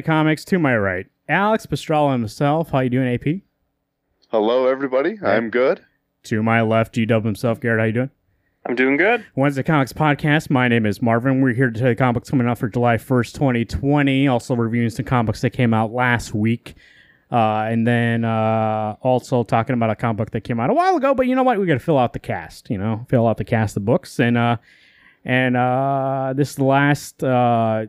Welcome Comics. To my right, Alex Prostrollo himself. How you doing, AP? Hello, everybody. I'm good. To my left, G Dub himself. Garrett, how you doing? I'm doing good. Wednesday Comics Podcast. My name is Marvin. We're here to tell you comics coming out for July 1st, 2020. Also reviewing some comics that came out last week. Uh, and then uh, also talking about a comic book that came out a while ago. But you know what? We got to fill out the cast. You know, fill out the cast of books. And uh, and uh, this last uh,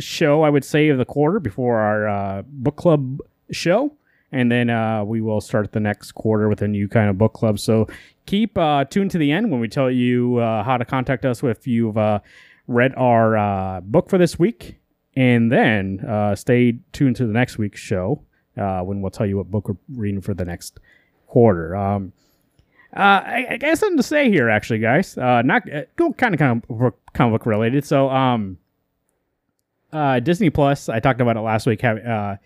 show I would say of the quarter before our uh, book club show. And then uh, we will start the next quarter with a new kind of book club. So keep uh, tuned to the end when we tell you uh, how to contact us if you've uh, read our uh, book for this week. And then stay tuned to the next week's show when we'll tell you what book we're reading for the next quarter. Um, I, I got something to say here, actually, guys. Not uh, kind of kind of book related. So, um, uh, Disney Plus. I talked about it last week. Having uh,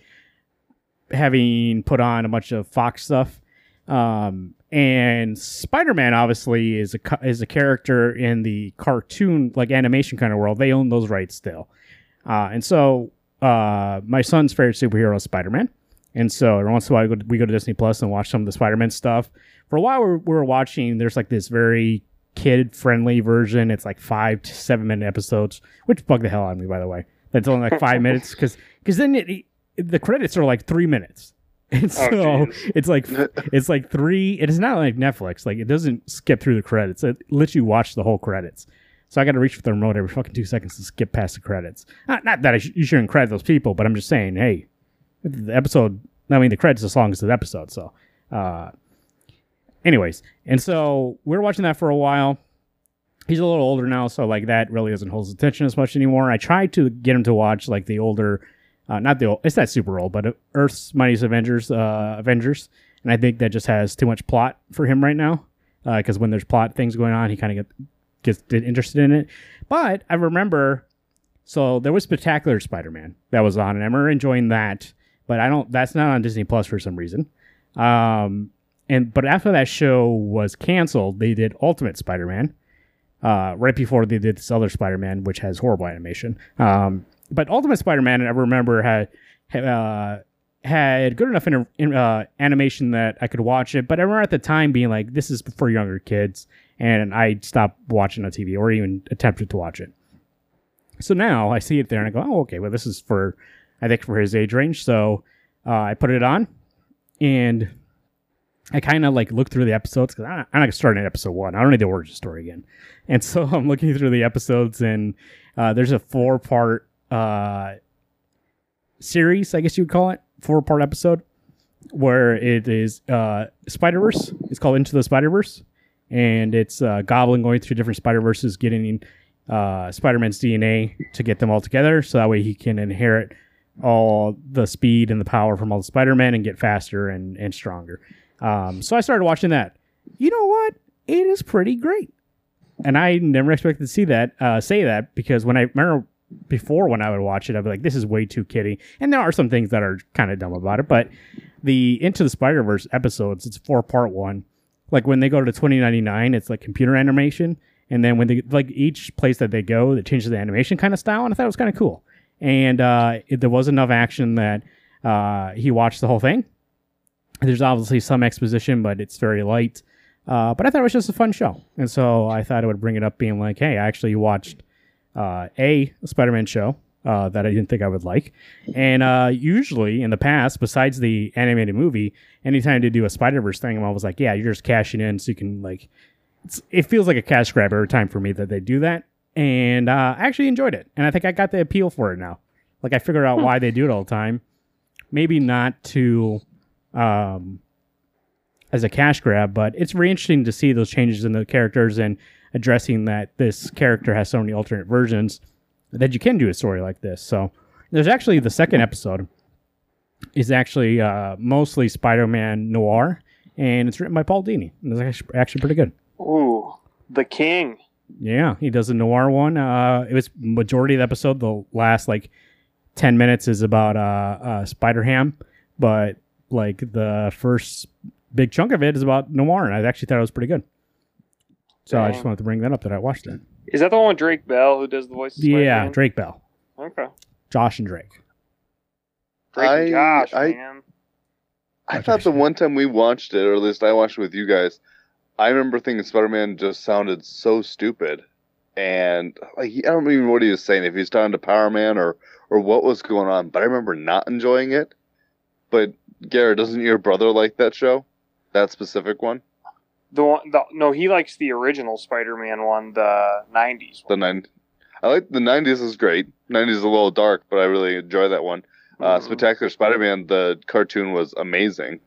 having put on a bunch of Fox stuff. Um, and Spider-Man obviously is a is a character in the cartoon like animation kind of world. They own those rights still, uh, and so uh, my son's favorite superhero is Spider-Man, and so every once in a while we go, to, Disney Plus and watch some of the Spider-Man stuff. For a while we were, we were watching. There's like this very kid-friendly version. It's like five to seven minute episodes, which bugged the hell out of me by the way. That's only like five minutes because because then it, the credits are like three minutes. And so jeez. it's like it's like three. It is not like Netflix. Like it doesn't skip through the credits. It lets you watch the whole credits. So I got to reach for the remote every fucking two seconds to skip past the credits. Not, not that I sh- you shouldn't credit those people, but I'm just saying, hey, the episode. I mean, the credits as long as the episode. So, uh, anyways, and so we are watching that for a while. He's a little older now, so like that really doesn't hold his attention as much anymore. I tried to get him to watch like the older uh, not the old, it's not super old, but uh, Earth's Mightiest Avengers, uh, Avengers, and I think that just has too much plot for him right now. Because when there's plot things going on, he kind of get, gets get interested in it. But I remember, so there was Spectacular Spider-Man that was on, and I remember enjoying that. But I don't. That's not on Disney Plus for some reason. Um, and but after that show was canceled, they did Ultimate Spider-Man. Uh, right before they did this other Spider-Man, which has horrible animation. Um, but Ultimate Spider-Man, I remember had uh, had good enough in, in, uh, animation that I could watch it. But I remember at the time being like, "This is for younger kids," and I stopped watching on TV or even attempted to watch it. So now I see it there and I go, "Oh, okay. Well, this is for I think for his age range." So uh, I put it on, and I kind of like look through the episodes because I'm not gonna start at episode one. I don't need the origin story again, and so I'm looking through the episodes, and uh, there's a four part uh series, I guess you would call it, four part episode where it is uh Spider Verse. It's called Into the Spider Verse, and it's uh, Goblin going through different Spider Verses, getting uh Spider Man's DNA to get them all together, so that way he can inherit all the speed and the power from all the Spider Man and get faster and and stronger. Um, so I started watching that. You know what? It is pretty great, and I never expected to see that uh, say that because when I remember before when I would watch it, I'd be like, this is way too kiddie. And there are some things that are kind of dumb about it, but the Into the Spider Verse episodes, it's four part one. Like when they go to 2099, it's like computer animation. And then when they, like each place that they go, it changes the animation kind of style. And I thought it was kind of cool. And uh, it, there was enough action that uh, he watched the whole thing. There's obviously some exposition, but it's very light. Uh, but I thought it was just a fun show. And so I thought I would bring it up being like, hey, I actually watched uh, a Spider-Man show uh, that I didn't think I would like, and uh, usually in the past, besides the animated movie, anytime they do a Spider-Verse thing, I'm always like, yeah, you're just cashing in, so you can like, it feels like a cash grab every time for me that they do that, and uh, I actually enjoyed it, and I think I got the appeal for it now. Like I figured out why they do it all the time. Maybe not to um, as a cash grab, but it's very interesting to see those changes in the characters and addressing that this character has so many alternate versions that you can do a story like this. So there's actually the second episode is actually uh, mostly Spider-Man noir, and it's written by Paul Dini. It's actually, actually pretty good. Ooh, the king. Yeah, he does a noir one. Uh, it was majority of the episode. The last like ten minutes is about uh, uh, Spider Ham, but like the first big chunk of it is about noir, and I actually thought it was pretty good. So I just wanted to bring that up that I watched it. Is that the one with Drake Bell who does the voice? Of Yeah, Spider-Man? Drake Bell, Okay. Josh and Drake. Drake and I- Josh, I- man. I Gotcha. thought the one time we watched it, or at least I watched it with you guys, I remember thinking Spider Man just sounded so stupid. And like I don't even know what he was saying, if he's talking to Power Man or or what was going on, but I remember not enjoying it. But Garrett, doesn't your brother like that show? That specific one? The one, the, no, he likes the original Spider-Man one, the '90s The one. nine I like the nineties is great. Nineties is a little dark, but I really enjoy that one. Uh, Mhm. Spectacular Spider-Man, the cartoon was amazing.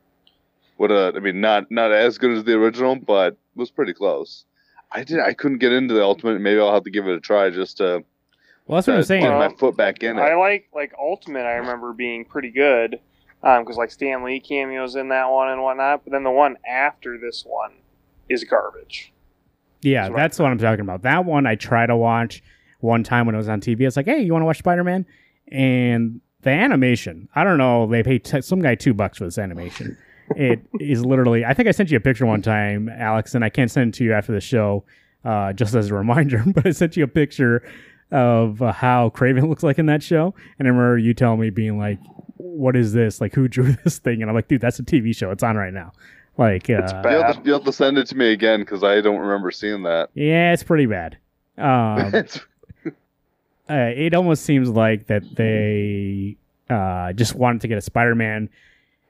What a, I mean, not not as good as the original, but it was pretty close. I did, I couldn't get into the Ultimate. Maybe I'll have to give it a try just to Well, that's what I'm uh, saying. get my foot back in it. I like like Ultimate. I remember being pretty good because like Stan Lee cameos in that one and whatnot. But then the one after this one is garbage. Yeah, That's what that's what I'm talking about. That one I try to watch one time when it was on TV. It's like, hey, you want to watch Spider Man? And the animation, I don't know. They paid t- some guy two bucks for this animation. it is literally. I think I sent you a picture one time, Alex, and I can't send it to you after the show, uh, just as a reminder. But I sent you a picture of uh, how Kraven looks like in that show, and I remember you telling me being like, "What is this? Like, who drew this thing?" And I'm like, "Dude, that's a TV show. It's on right now." Like, uh, It's You'll have, to, you'll have to send it to me again because I don't remember seeing that. yeah, it's pretty bad. Um, It's- uh, it almost seems like that they uh, just wanted to get a Spider-Man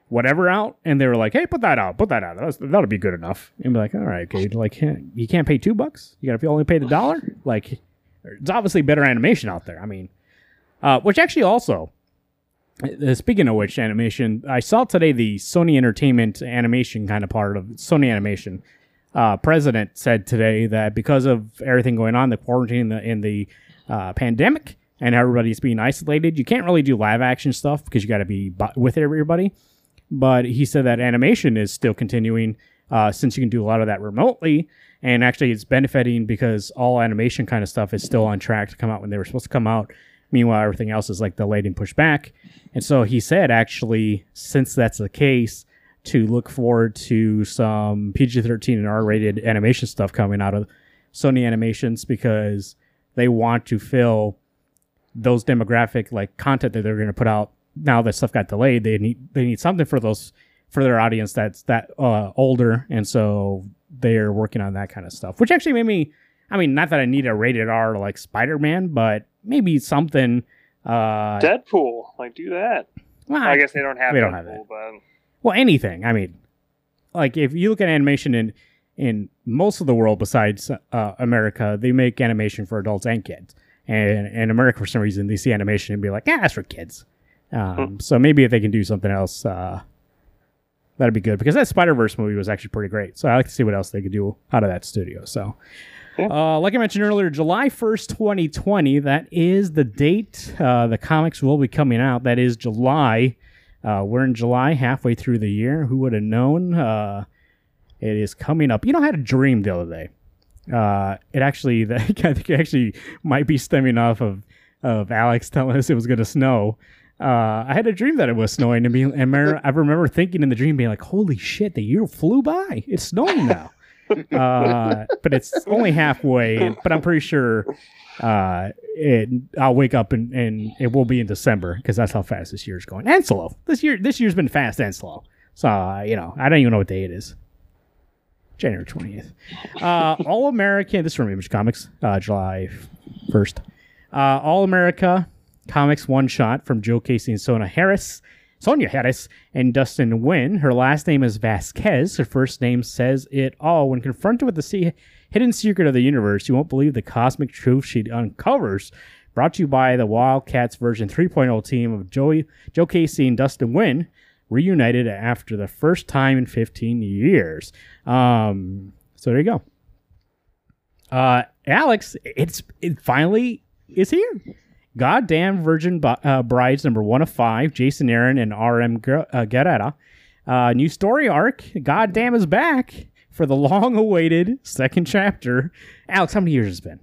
whatever out, and they were like, "Hey, put that out, put that out. That's, that'll be good enough." And be like, "All right, okay, like you can't pay two bucks. You got to only pay the dollar. Like, it's obviously better animation out there. I mean, uh, which actually also." Uh, speaking of which, animation, I saw today the Sony Entertainment animation kind of part of Sony Animation. Uh, president said today that because of everything going on, the quarantine, the, in the uh, pandemic, and everybody's being isolated, you can't really do live action stuff because you got to be with everybody. But he said that animation is still continuing uh, since you can do a lot of that remotely, and actually it's benefiting because all animation kind of stuff is still on track to come out when they were supposed to come out. Meanwhile, everything else is like delayed and pushed back. And so he said, actually, since that's the case, to look forward to some PG 13 and R rated animation stuff coming out of Sony Animations because they want to fill those demographic like content that they're going to put out now that stuff got delayed. They need they need something for those for their audience that's that uh, older, and so they're working on that kind of stuff. Which actually made me, I mean, not that I need a rated R like Spider Man, but maybe something. Uh, Deadpool, like do that. well, I guess they don't have we Deadpool, don't have that. but well, anything. I mean, like if you look at animation in in most of the world besides uh, America, they make animation for adults and kids. And in America, for some reason, they see animation and be like, "Ah, that's for kids." Um, so maybe if they can do something else, uh, that'd be good because that Spider Verse movie was actually pretty great. So I like to see what else they could do out of that studio. So, Yeah. uh, like I mentioned earlier, July first, twenty twenty. That is the date uh, the comics will be coming out. That is July. Uh, we're in July, halfway through the year. Who would have known? Uh, it is coming up. You know, I had a dream the other day. Uh, it actually, I think it actually might be stemming off of of Alex telling us it was going to snow. Uh, I had a dream that it was snowing, and, being, and I remember thinking in the dream, being like, "Holy shit, the year flew by! It's snowing now." uh, but it's only halfway. But I'm pretty sure uh, it, I'll wake up and, and it will be in December because that's how fast this year's going and slow. This year, this year's been fast and slow. So uh, you know, I don't even know what day it is. January twentieth. Uh, All American. This is from Image Comics, uh, July first. Uh, All America Comics one shot from Joe Casey and Sona Harris. Sonia Harris and Dustin Wynn. Her last name is Vasquez. Her first name says it all. When confronted with the hidden secret of the universe, you won't believe the cosmic truth she uncovers. Brought to you by the Wildcats version 3.0 team of Joey, Joe Casey and Dustin Wynn, reunited after the first time in 15 years. Um, so there you go. Uh, Alex, it's it finally is here. Goddamn Virgin Bu- uh, Brides number one of five. Jason Aaron and R.M. Gu- uh, Guerrera. Uh, new story arc. Goddamn is back for the long-awaited second chapter. Alex, how many years has it been?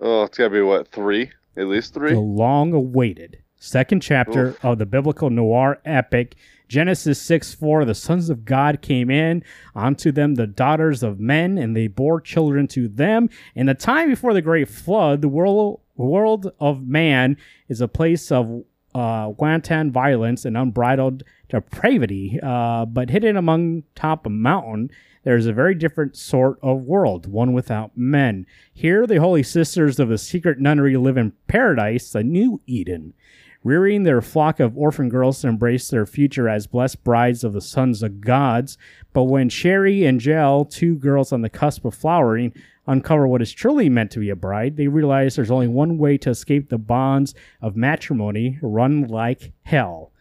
oh, it's gotta be what three? At least three. The long-awaited second chapter Oof. of the biblical noir epic Genesis 6 4. The sons of God came in unto them, the daughters of men, and they bore children to them. In the time before the great flood, the world world of man is a place of uh, wanton violence and unbridled depravity. Uh, but hidden among top a mountain, there's a very different sort of world, one without men. Here, the holy sisters of the secret nunnery live in paradise, a new Eden rearing their flock of orphan girls to embrace their future as blessed brides of the sons of gods. But when Sherry and Gel, two girls on the cusp of flowering, uncover what is truly meant to be a bride, they realize there's only one way to escape the bonds of matrimony run like hell.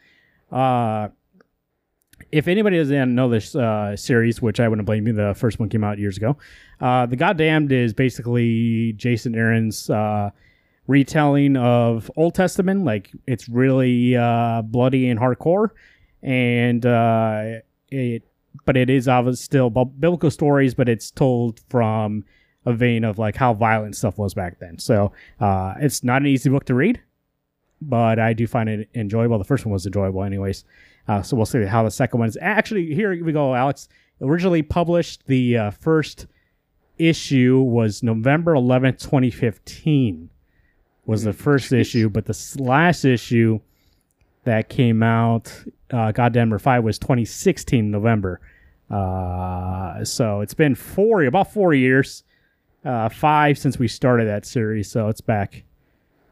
Uh, if anybody doesn't know this uh, series, which I wouldn't blame you, the first one came out years ago. Uh, the Goddamned is basically Jason Aaron's uh, retelling of Old Testament. Like it's really uh, bloody and hardcore, and uh, it, but it is obviously still biblical stories, but it's told from a vein of like how violent stuff was back then. So uh, it's not an easy book to read, but I do find it enjoyable. The first one was enjoyable, anyways. Uh, so we'll see how the second one is. Actually, here we go, Alex. Originally published, the uh, first issue was November 11th, 2015 was the first issue, but the last issue that came out, uh, Goddamn 5, was 2016 November. Uh, so it's been four, about four years, uh, five since we started that series. So it's back.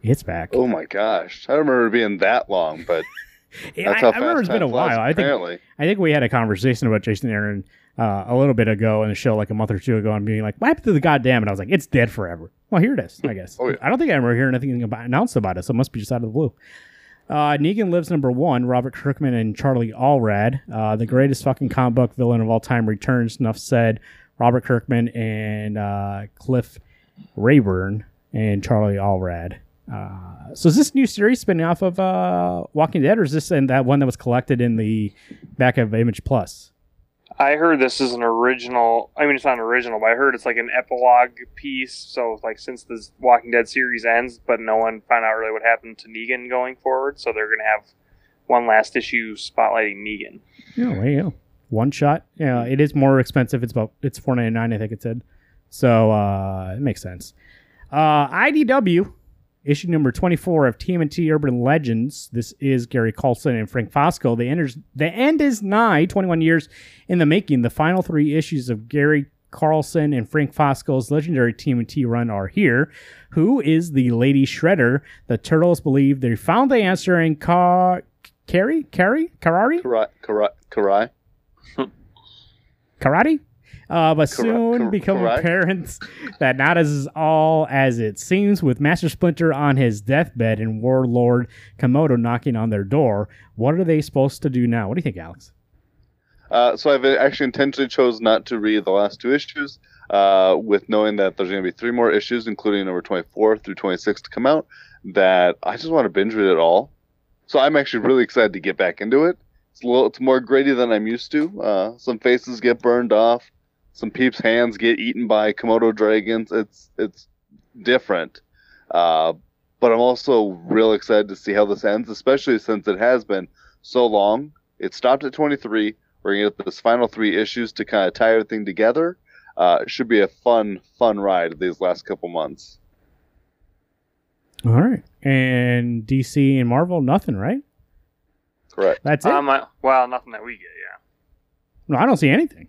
It's back. Oh my gosh, I don't remember it being that long, but Yeah, that's I, how I fast remember it's been a time flies, while. I think apparently. I think we had a conversation about Jason Aaron uh, a little bit ago in the show, like a month or two ago, and being like, "What happened to the goddamn?" And I was like, "It's dead forever." Well, here it is. I guess. Oh, yeah. I don't think I remember hearing anything about, announced about it, so it must be just out of the blue. Uh, Negan lives number one. Robert Kirkman and Charlie Adlard, uh, the greatest fucking comic book villain of all time, returns. Enough said. Robert Kirkman and uh, Cliff Rathburn and Charlie Adlard. Uh, so is this new series spinning off of uh, Walking Dead, or is this in that one that was collected in the back of Image Plus? I heard this is an original. I mean, it's not an original, but I heard it's like an epilogue piece. So, like, since the Walking Dead series ends, but no one found out really what happened to Negan going forward, so they're gonna have one last issue spotlighting Negan. Oh, there you go. One shot. Yeah, it is more expensive. It's about it's four ninety nine, I think it said. So uh, it makes sense. Uh, IDW issue number twenty four of TMNT Urban Legends. This is Gary Carlson and Frank Fosco. The end is the end is nigh. Twenty one years in the making. The final three issues of Gary Carlson and Frank Fosco's legendary TMNT run are here. Who is the Lady Shredder? The Turtles believe they found the answer in Car. Carrie? Carrie? Karari? Karai, Karai, Karai. karate. Uh, but soon become apparent that not as all as it seems, with Master Splinter on his deathbed and Warlord Komodo knocking on their door. What are they supposed to do now? What do you think, Alex? Uh, so I've actually intentionally chose not to read the last two issues, uh, with knowing that there's going to be three more issues, including number 24 through 26 to come out. That I just want to binge read it all. So I'm actually really excited to get back into it. It's a little, it's more gritty than I'm used to. Uh, some faces get burned off, some peeps' hands get eaten by Komodo dragons. It's it's different. Uh, but I'm also real excited to see how this ends, especially since it has been so long. It stopped at 23. We're gonna get this final three issues to kind of tie everything together. Uh, it should be a fun, fun ride these last couple months. All right. And DC and Marvel, nothing, right? Correct. That's it. Um, I- well, nothing that we get. Yeah, no, I don't see anything.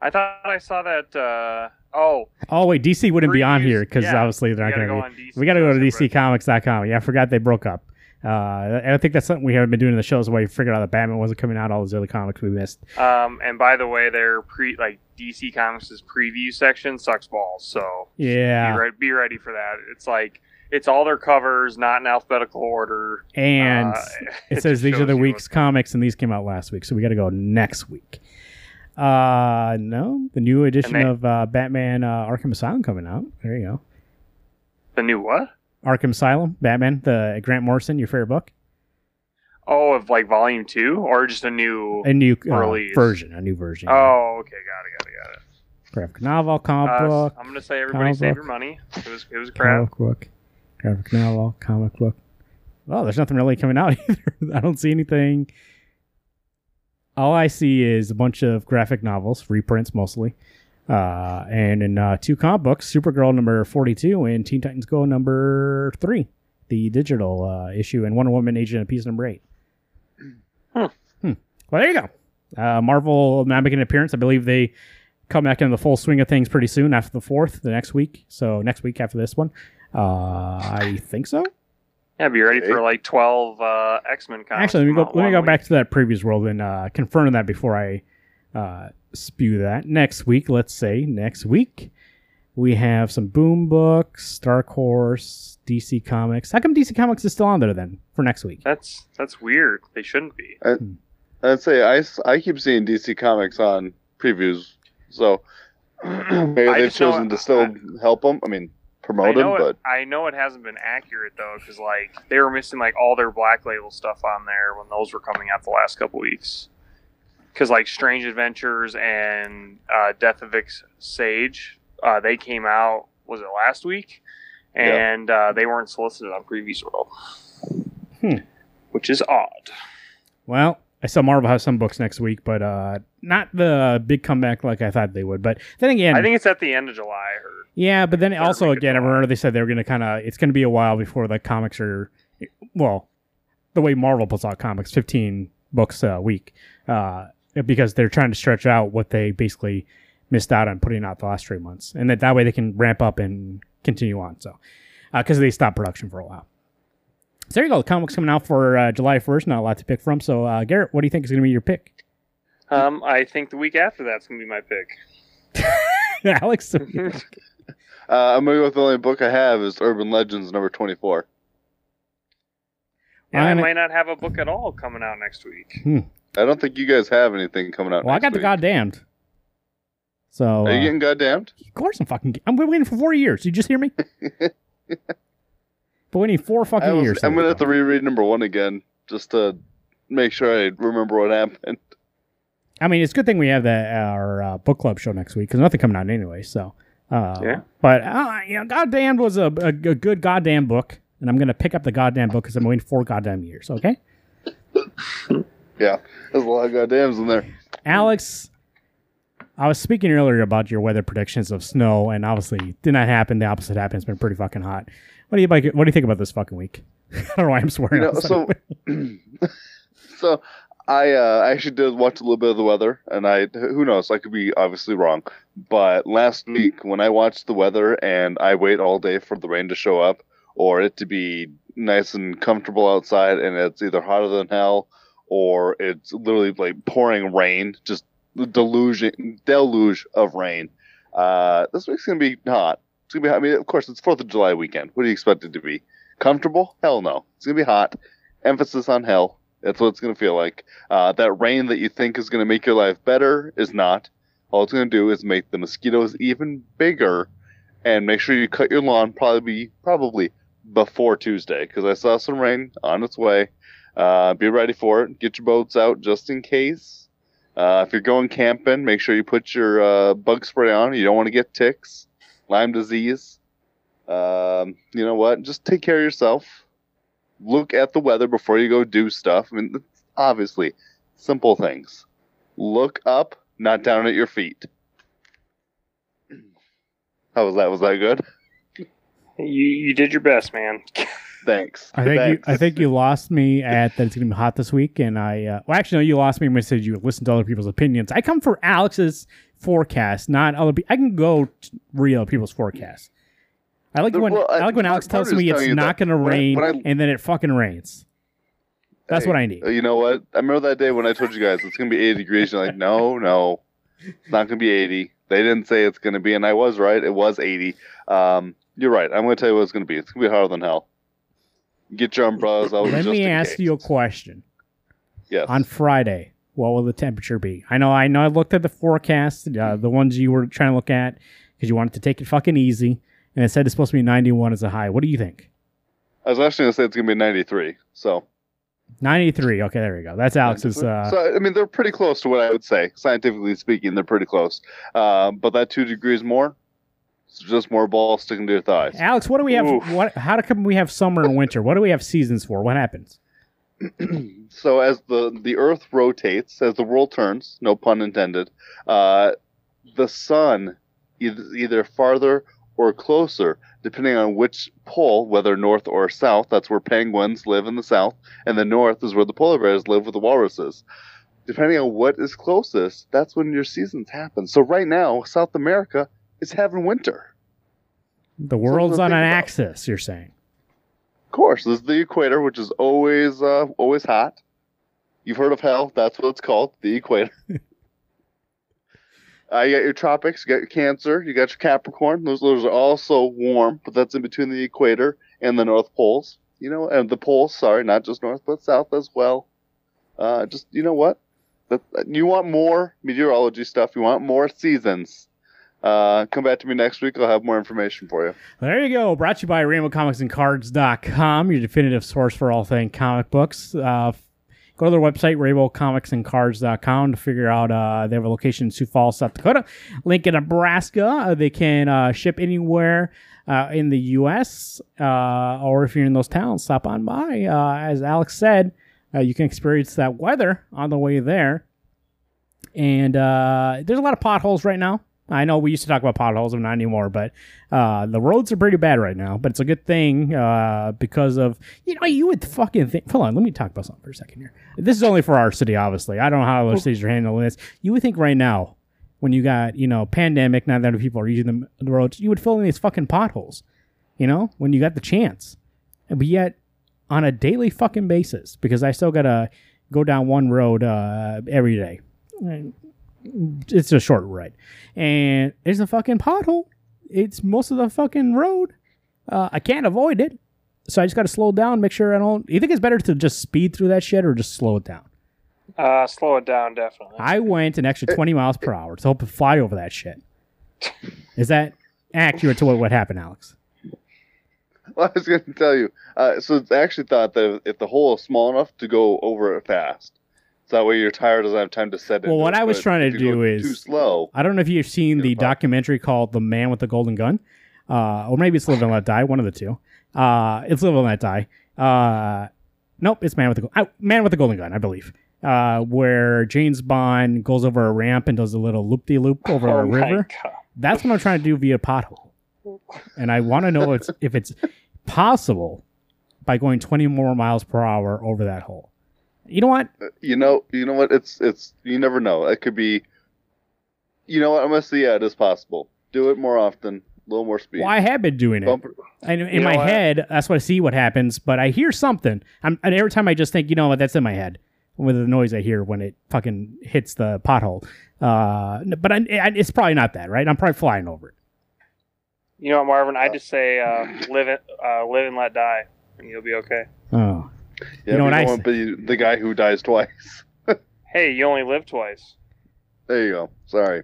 I thought I saw that. Uh, oh, Oh wait, DC wouldn't be on here because yeah. obviously they're not gotta going go to be. DC. We got to go to separate. DCComics.com. Yeah, I forgot they broke up. Uh, I think that's something we haven't been doing in the shows where we figured out that Batman wasn't coming out. All those other comics we missed. Um, and by the way, their pre like DC Comics' preview section sucks balls. So Yeah. be, re- be ready for that. It's like it's all their covers, not in alphabetical order. And Uh, it just says these are the week's comics, and these came out last week, so we got to go next week. Uh, no, the new edition they- of uh, Batman uh, Arkham Asylum coming out. There you go. The new what? Arkham Asylum, Batman, the Grant Morrison, your favorite book, Oh, of like volume two, or just a new? a new uh, version, a new version. Oh, okay, got it, got it, got it. graphic novel, comic Uh, book, I'm gonna say everybody save book. your money. It was it was crap. comic book, graphic novel, comic book. Well, there's nothing really coming out either. I don't see anything. All I see is a bunch of graphic novels, reprints mostly, uh, and in uh, two comic books, Supergirl number 42 and Teen Titans Go number three. the digital uh, issue, and Wonder Woman Agent of Peace number eight. Hmm. Hmm. Well, there you go. Uh, Marvel now making an appearance. I believe they come back into the full swing of things pretty soon after the fourth, the next week. So next week after this one, uh, I think so. Yeah, be ready Okay. for like twelve uh, X Men comics. Actually, let me go. Let me go week. back to that Previews World and uh, confirm that before I uh, spew that. Next week, let's say next week, we have some Boom books, Dark Horse, DC Comics. How come DC Comics is still on there then for next week? That's that's weird. They shouldn't be. I'd say I, I keep seeing DC Comics on previews, so maybe they've just know- chosen to still help them. I mean, I promote know them, it. but I know it hasn't been accurate though, because like they were missing like all their Black Label stuff on there when those were coming out the last couple weeks. Because like Strange Adventures and uh, Death of Vic Sage, uh, they came out was it last week, Yeah. and uh, they weren't solicited on Previews World, Hmm. which is odd. Well, I saw Marvel have some books next week, but uh, not the big comeback like I thought they would. But then again, I think it's at the end of July. I heard. Yeah, but then also again, I remember they said they were going to kind of. It's going to be a while before the comics are, well, the way Marvel puts out comics, fifteen books a week, uh, because they're trying to stretch out what they basically missed out on putting out the last three months, and that that way they can ramp up and continue on. So, because they stopped production for a while. So there you go. The comics coming out for uh, July first. Not a lot to pick from. So, uh, Garrett, what do you think is going to be your pick? Um, I think the week after that's gonna be my pick. Alex, uh, I'm gonna go with the only book I have is Urban Legends number 24. And I I'm- might not have a book at all coming out next week. I don't think you guys have anything coming out. well, I next got the week. goddamned. So Are you uh, getting goddamned? Of course I'm fucking. I'm waiting for four years. You just hear me? but waiting four fucking was, years. I'm gonna have to go. reread number one again just to make sure I remember what happened. I mean, it's a good thing we have that our uh, book club show next week because nothing coming out anyway. So, uh, Yeah. But uh, you know, goddamn was a, a, a good goddamn book, and I'm gonna pick up the goddamn book because I'm waiting four goddamn years. Okay, Yeah, there's a lot of goddams in there. Alex. I was speaking earlier about your weather predictions of snow, and obviously it did not happen. The opposite happened. It's been pretty fucking hot. What do you like? What do you think about this fucking week? I don't know why I'm swearing. You know, so so I uh, actually did watch a little bit of the weather, and I who knows I could be obviously wrong, but last week when I watched the weather and I wait all day for the rain to show up or it to be nice and comfortable outside, and it's either hotter than hell or it's literally like pouring rain, just delusion, deluge of rain. Uh, this week's gonna be hot. It's gonna be. hot. I mean, of course, it's Fourth of July weekend. What do you expect it to be? Comfortable? Hell no. It's gonna be hot. Emphasis on hell. That's what it's gonna feel like. Uh, that rain that you think is gonna make your life better is not. All it's gonna do is make the mosquitoes even bigger, and make sure you cut your lawn probably probably before Tuesday because I saw some rain on its way. Uh, be ready for it. Get your boats out just in case. Uh, if you're going camping, make sure you put your uh, bug spray on. You don't want to get ticks, Lyme disease. Um, you know what? Just take care of yourself. Look at the weather before you go do stuff. I mean, obviously, simple things. Look up, not down at your feet. How was that? Was that good? You you did your best, man. Thanks. I think you, I think you lost me at that it's gonna be hot this week, and I uh, well actually no, you lost me when I said you listen to other people's opinions. I come for Alex's forecast, not other people. I can go t- real people's forecasts. I like The- when well, I I- like when Alex tells me it's not that gonna when I- rain, when I- and then it fucking rains. That's Hey, what I need. You know what? I remember that day when I told you guys it's gonna be 80 degrees. You're like, no, no, it's not gonna be 80. They didn't say it's gonna be, and I was right. It was 80. Um, you're right. I'm gonna tell you what it's gonna be. It's gonna be hotter than hell. Get your umbrellas. Let just me ask case. you a question. Yes. On Friday, what will the temperature be? I know, I know. I looked at the forecast, uh, the ones you were trying to look at, because you wanted to take it fucking easy, and it said it's supposed to be 91 as a high. What do you think? I was actually gonna say it's gonna be 93. So. 93. Okay, there we go. That's Alex's. Uh, so I mean, they're pretty close to what I would say, scientifically speaking. They're pretty close. Uh, but that two degrees more, it's just more balls sticking to your thighs. Alex, what do we have? Oof. What? How come we have summer and winter? What do we have seasons for? What happens? so as the the Earth rotates, as the world turns, no pun intended, uh, the sun either, either farther or closer, depending on which pole, whether north or south. That's where penguins live in the south, and the north is where the polar bears live with the walruses. Depending on what is closest, that's when your seasons happen. So right now, South America is having winter. The world's on an about. axis. You're saying. Of course, this is the equator, which is always uh, always hot. You've heard of hell? That's what it's called, the equator. uh, you got your tropics, you got your Cancer, you got your Capricorn. Those those are also warm, but that's in between the equator and the North Poles. You know, and the poles. Sorry, not just north, but south as well. Uh, just you know what? That, you want more meteorology stuff. You want more seasons. Uh, come back to me next week. I'll have more information for you. There you go. Brought to you by RainbowComicsAndCards.com, your definitive source for all things comic books. Uh, go to their website, RainbowComicsAndCards.com, to figure out uh, they have a location in Sioux Falls, South Dakota, Lincoln, Nebraska. Uh, they can uh, ship anywhere uh, in the U.S., uh, or if you're in those towns, stop on by. Uh, as Alex said, uh, you can experience that weather on the way there. And uh, there's a lot of potholes right now. I know we used to talk about potholes, but not anymore. But uh, the roads are pretty bad right now. But it's a good thing uh, because of you know you would fucking think. Hold on, let me talk about something for a second here. This is only for our city, obviously. I don't know how other cities are handling this. You would think right now, when you got you know pandemic, not that many people are using the, the roads, you would fill in these fucking potholes. You know, when you got the chance, but yet on a daily fucking basis, because I still gotta go down one road uh, every day it's a short ride, and there's a fucking pothole. It's most of the fucking road. Uh, I can't avoid it, so I just got to slow down, make sure I don't. You think it's better to just speed through that shit or just slow it down? Uh, slow it down, definitely. I went an extra twenty miles per hour to hope to fly over that shit. Is that accurate to what what happened, Alex? Well, I was going to tell you. Uh, so I actually thought that if the hole is small enough to go over it fast, so that way your tire doesn't have time to set it. Well, what I was trying to if you go do is- too slow. I don't know if you've seen the Good documentary called "The Man with the Golden Gun," uh, or maybe it's "Live and Let Die." One of the two. Uh, it's "Live and Let Die." Uh, nope, it's "Man with the Go- uh, Man with the Golden Gun," I believe. Uh, where James Bond goes over a ramp and does a little loop de loop over oh a my river. God. That's what I'm trying to do via pothole, and I want to know if it's, if it's possible by going 20 more miles per hour over that hole. You know what? You know, you know what? It's it's you never know. It could be. You know what? I'm gonna say yeah, it is possible. Do it more often. A little more speed. Well, I have been doing it. Bump- And in You my know what? head, that's what I see what happens, but I hear something. I'm, and every time I just think, you know what, that's in my head with the noise I hear when it fucking hits the pothole. Uh, but I, I, it's probably not that, right? I'm probably flying over it. You know what, Marvin? I just say uh, live it, uh, live and let die, and you'll be okay. Yeah, You know what I don't want to be the guy who dies twice. Hey, you only live twice. There you go. Sorry.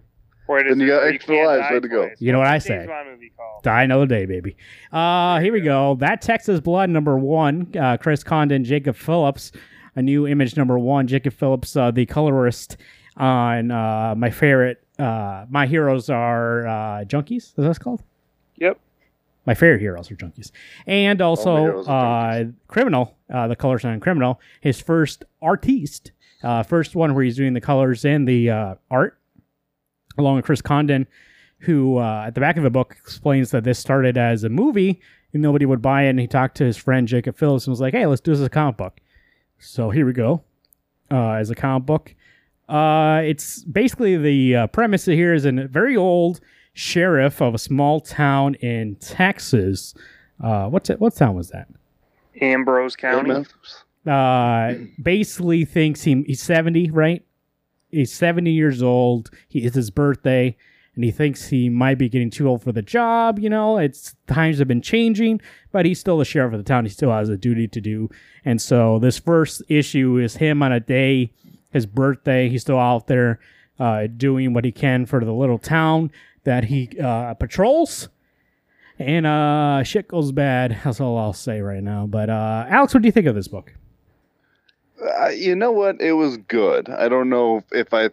Or it Then you got extra can't lives, die way to go. twice. You know what I What's the James say? Bond movie called? die another day, baby. Uh, here we go. That Texas Blood number one, uh, Chris Condon, Jacob Phillips, a new image number one. Jacob Phillips, uh, the colorist on uh, my favorite. Uh, my heroes are uh, junkies. Is that what it's called? Yep. My favorite heroes are junkies, and also uh, criminal. Uh, the colors on criminal. His first artiste, uh, first one where he's doing the colors and the uh, art, along with Chris Condon, who uh, at the back of the book explains that this started as a movie and nobody would buy it. And he talked to his friend Jacob Phillips and was like, "Hey, let's do this as a comic book." So here we go, uh, as a comic book. Uh, it's basically the uh, premise here is a very old sheriff of a small town in Texas. Uh, what's it, what town was that? Ambrose County. Memphis. uh, basically thinks he, he's 70, right? He's 70 years old. He, it's his birthday, and he thinks he might be getting too old for the job. You know, it's times have been changing, but he's still the sheriff of the town. He still has a duty to do. And so this first issue is him on a day, his birthday. He's still out there uh, doing what he can for the little town that he uh, patrols. And uh, shit goes bad. That's all I'll say right now. But uh, Alex, what do you think of this book? Uh, you know what? It was good. I don't know if I.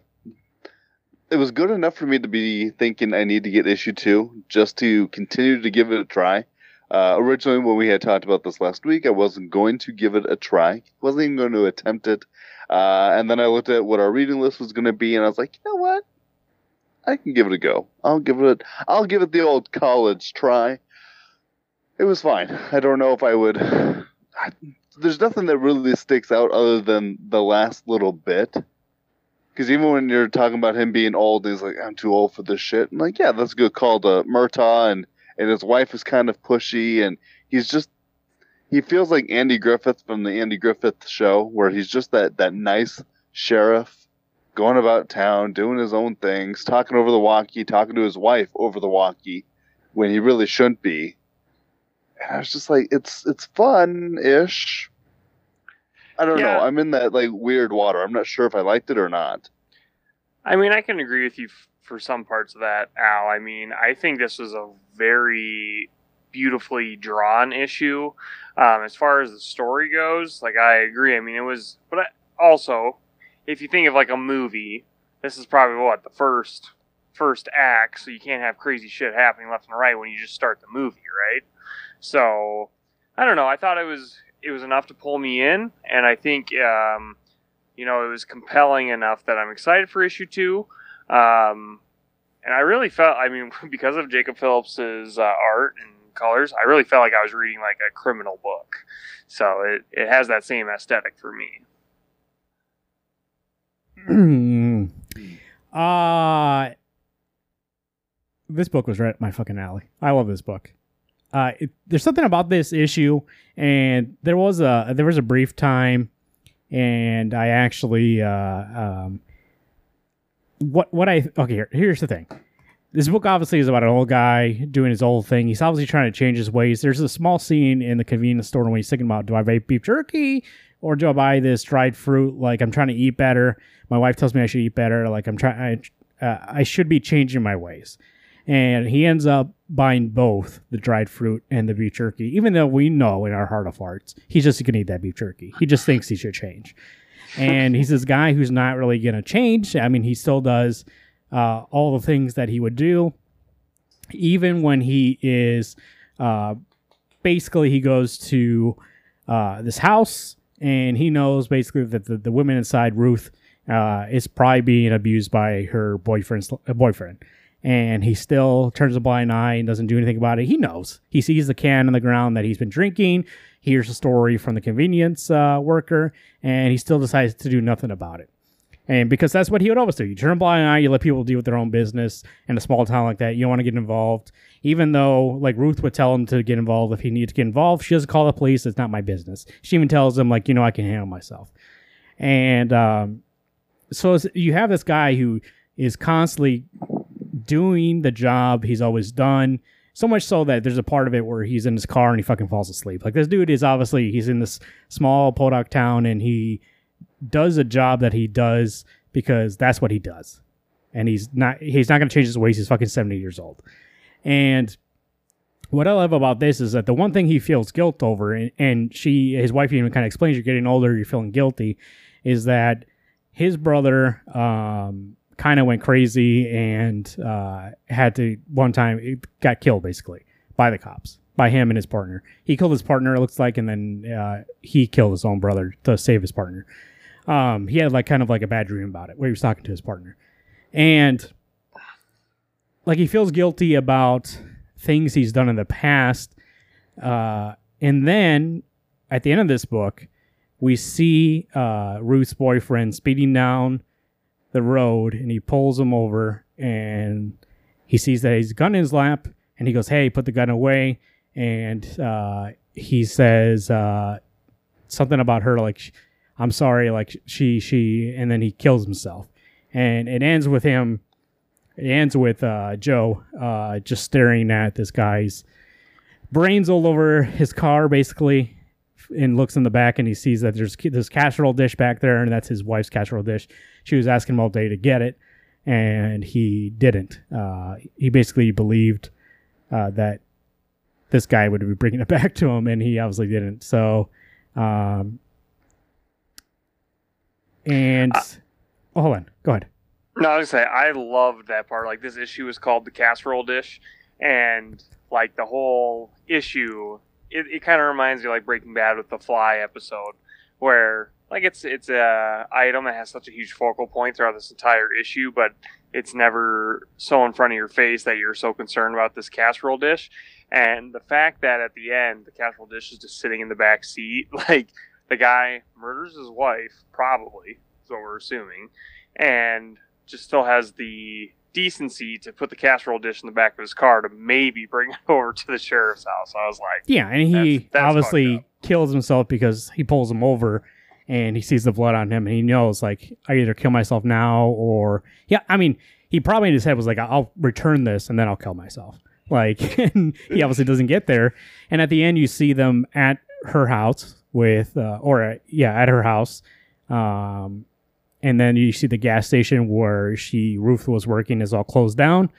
It was good enough for me to be thinking I need to get issue two just to continue to give it a try. Uh, originally, when we had talked about this last week, I wasn't going to give it a try. wasn't even going to attempt it. Uh, and then I looked at what our reading list was going to be, and I was like, you know what? I can give it a go. I'll give it. I'll give it the old college try. It was fine. I don't know if I would. I, there's nothing that really sticks out other than the last little bit. Because even when you're talking about him being old, he's like, "I'm too old for this shit." I'm like, "Yeah, that's a good call to Murtaugh," and and his wife is kind of pushy, and he's just he feels like Andy Griffith from the Andy Griffith show, where he's just that that nice sheriff going about town, doing his own things, talking over the walkie, talking to his wife over the walkie when he really shouldn't be. And I was just like, it's it's fun ish. I don't Yeah. know. I'm in that like weird water. I'm not sure if I liked it or not. I mean, I can agree with you f- for some parts of that, Al. I mean, I think this was a very beautifully drawn issue. Um, as far as the story goes, like I agree. I mean, it was, but I, also, if you think of like a movie, this is probably what the first first act, so you can't have crazy shit happening left and right when you just start the movie, right? So, I don't know. I thought it was it was enough to pull me in, and I think. Um, you know, it was compelling enough that I'm excited for issue two. Um, and I really felt, I mean, because of Jacob Phillips's uh, art and colors, I really felt like I was reading like a criminal book. So it, it has that same aesthetic for me. uh this book was right up my fucking alley. I love this book. Uh, it, there's something about this issue, and there was a there was a brief time, and I actually uh, um, what what I okay here, here's the thing. This book obviously is about an old guy doing his old thing. He's obviously trying to change his ways. There's a small scene in the convenience store when he's thinking about do I vape beef jerky or do I buy this dried fruit? Like I'm trying to eat better. My wife tells me I should eat better. Like I'm trying, I, uh, I should be changing my ways. And he ends up buying both the dried fruit and the beef jerky, even though we know in our heart of hearts he's just gonna eat that beef jerky. He just thinks he should change. And he's this guy who's not really gonna change. I mean, he still does uh, all the things that he would do, even when he is uh, basically he goes to uh, this house and he knows basically that the, the woman inside Ruth uh, is probably being abused by her boyfriend's uh, boyfriend. And he still turns a blind eye and doesn't do anything about it. He knows. He sees the can on the ground that he's been drinking. Hears a story from the convenience uh, worker, and he still decides to do nothing about it. And because that's what he would always do. You turn a blind eye, you let people deal with their own business in a small town like that. You don't want to get involved. Even though, like, Ruth would tell him to get involved if he needed to get involved, she doesn't call the police. It's not my business. She even tells him, like, you know, I can handle myself. And um, so you have this guy who is constantly doing the job he's always done. So much so that there's a part of it where he's in his car and he fucking falls asleep. Like this dude is obviously he's in this small Podunk town and he does a job that he does because that's what he does. And he's not he's not gonna change his ways, he's fucking 70 years old. And what I love about this is that the one thing he feels guilt over, and, and she, his wife, even kind of explains, you're getting older, you're feeling guilty, is that his brother um, kind of went crazy and uh, had to one time got killed basically by the cops, by him and his partner. He killed his partner, it looks like, and then uh, he killed his own brother to save his partner. Um, he had like kind of like a bad dream about it, where he was talking to his partner, and like he feels guilty about things he's done in the past. Uh, and then at the end of this book, we see uh, Ruth's boyfriend speeding down the road and he pulls him over and he sees that he's gun in his lap and he goes, Hey, put the gun away. And uh, he says uh, something about her, like, I'm sorry, like she, she, and then he kills himself. And it ends with him it ends with uh, Joe uh, just staring at this guy's brains all over his car, basically, and looks in the back and he sees that there's this casserole dish back there, and that's his wife's casserole dish. She was asking him all day to get it, and he didn't. Uh, he basically believed uh, that this guy would be bringing it back to him, and he obviously didn't. So, um, and Uh, oh, hold on, go ahead. No, I was gonna say I loved that part. Like this issue is called the casserole dish, and like the whole issue, it, it kind of reminds me like Breaking Bad with the Fly episode, where like like it's it's a item that has such a huge focal point throughout this entire issue, but it's never so in front of your face that you're so concerned about this casserole dish. And the fact that at the end the casserole dish is just sitting in the back seat, like the guy murders his wife, probably is what we're assuming, and just still has the decency to put the casserole dish in the back of his car to maybe bring it over to the sheriff's house. I was like, Yeah, and he That's- that's obviously kills himself because he pulls him over and he sees the blood on him and he knows like I either kill myself now or yeah, I mean, he probably in his head was like I'll return this and then I'll kill myself. Like and he obviously doesn't get there. And at the end you see them at her house with uh, or uh, yeah, at her house. Um and then you see the gas station where she Ruth was working is all closed down.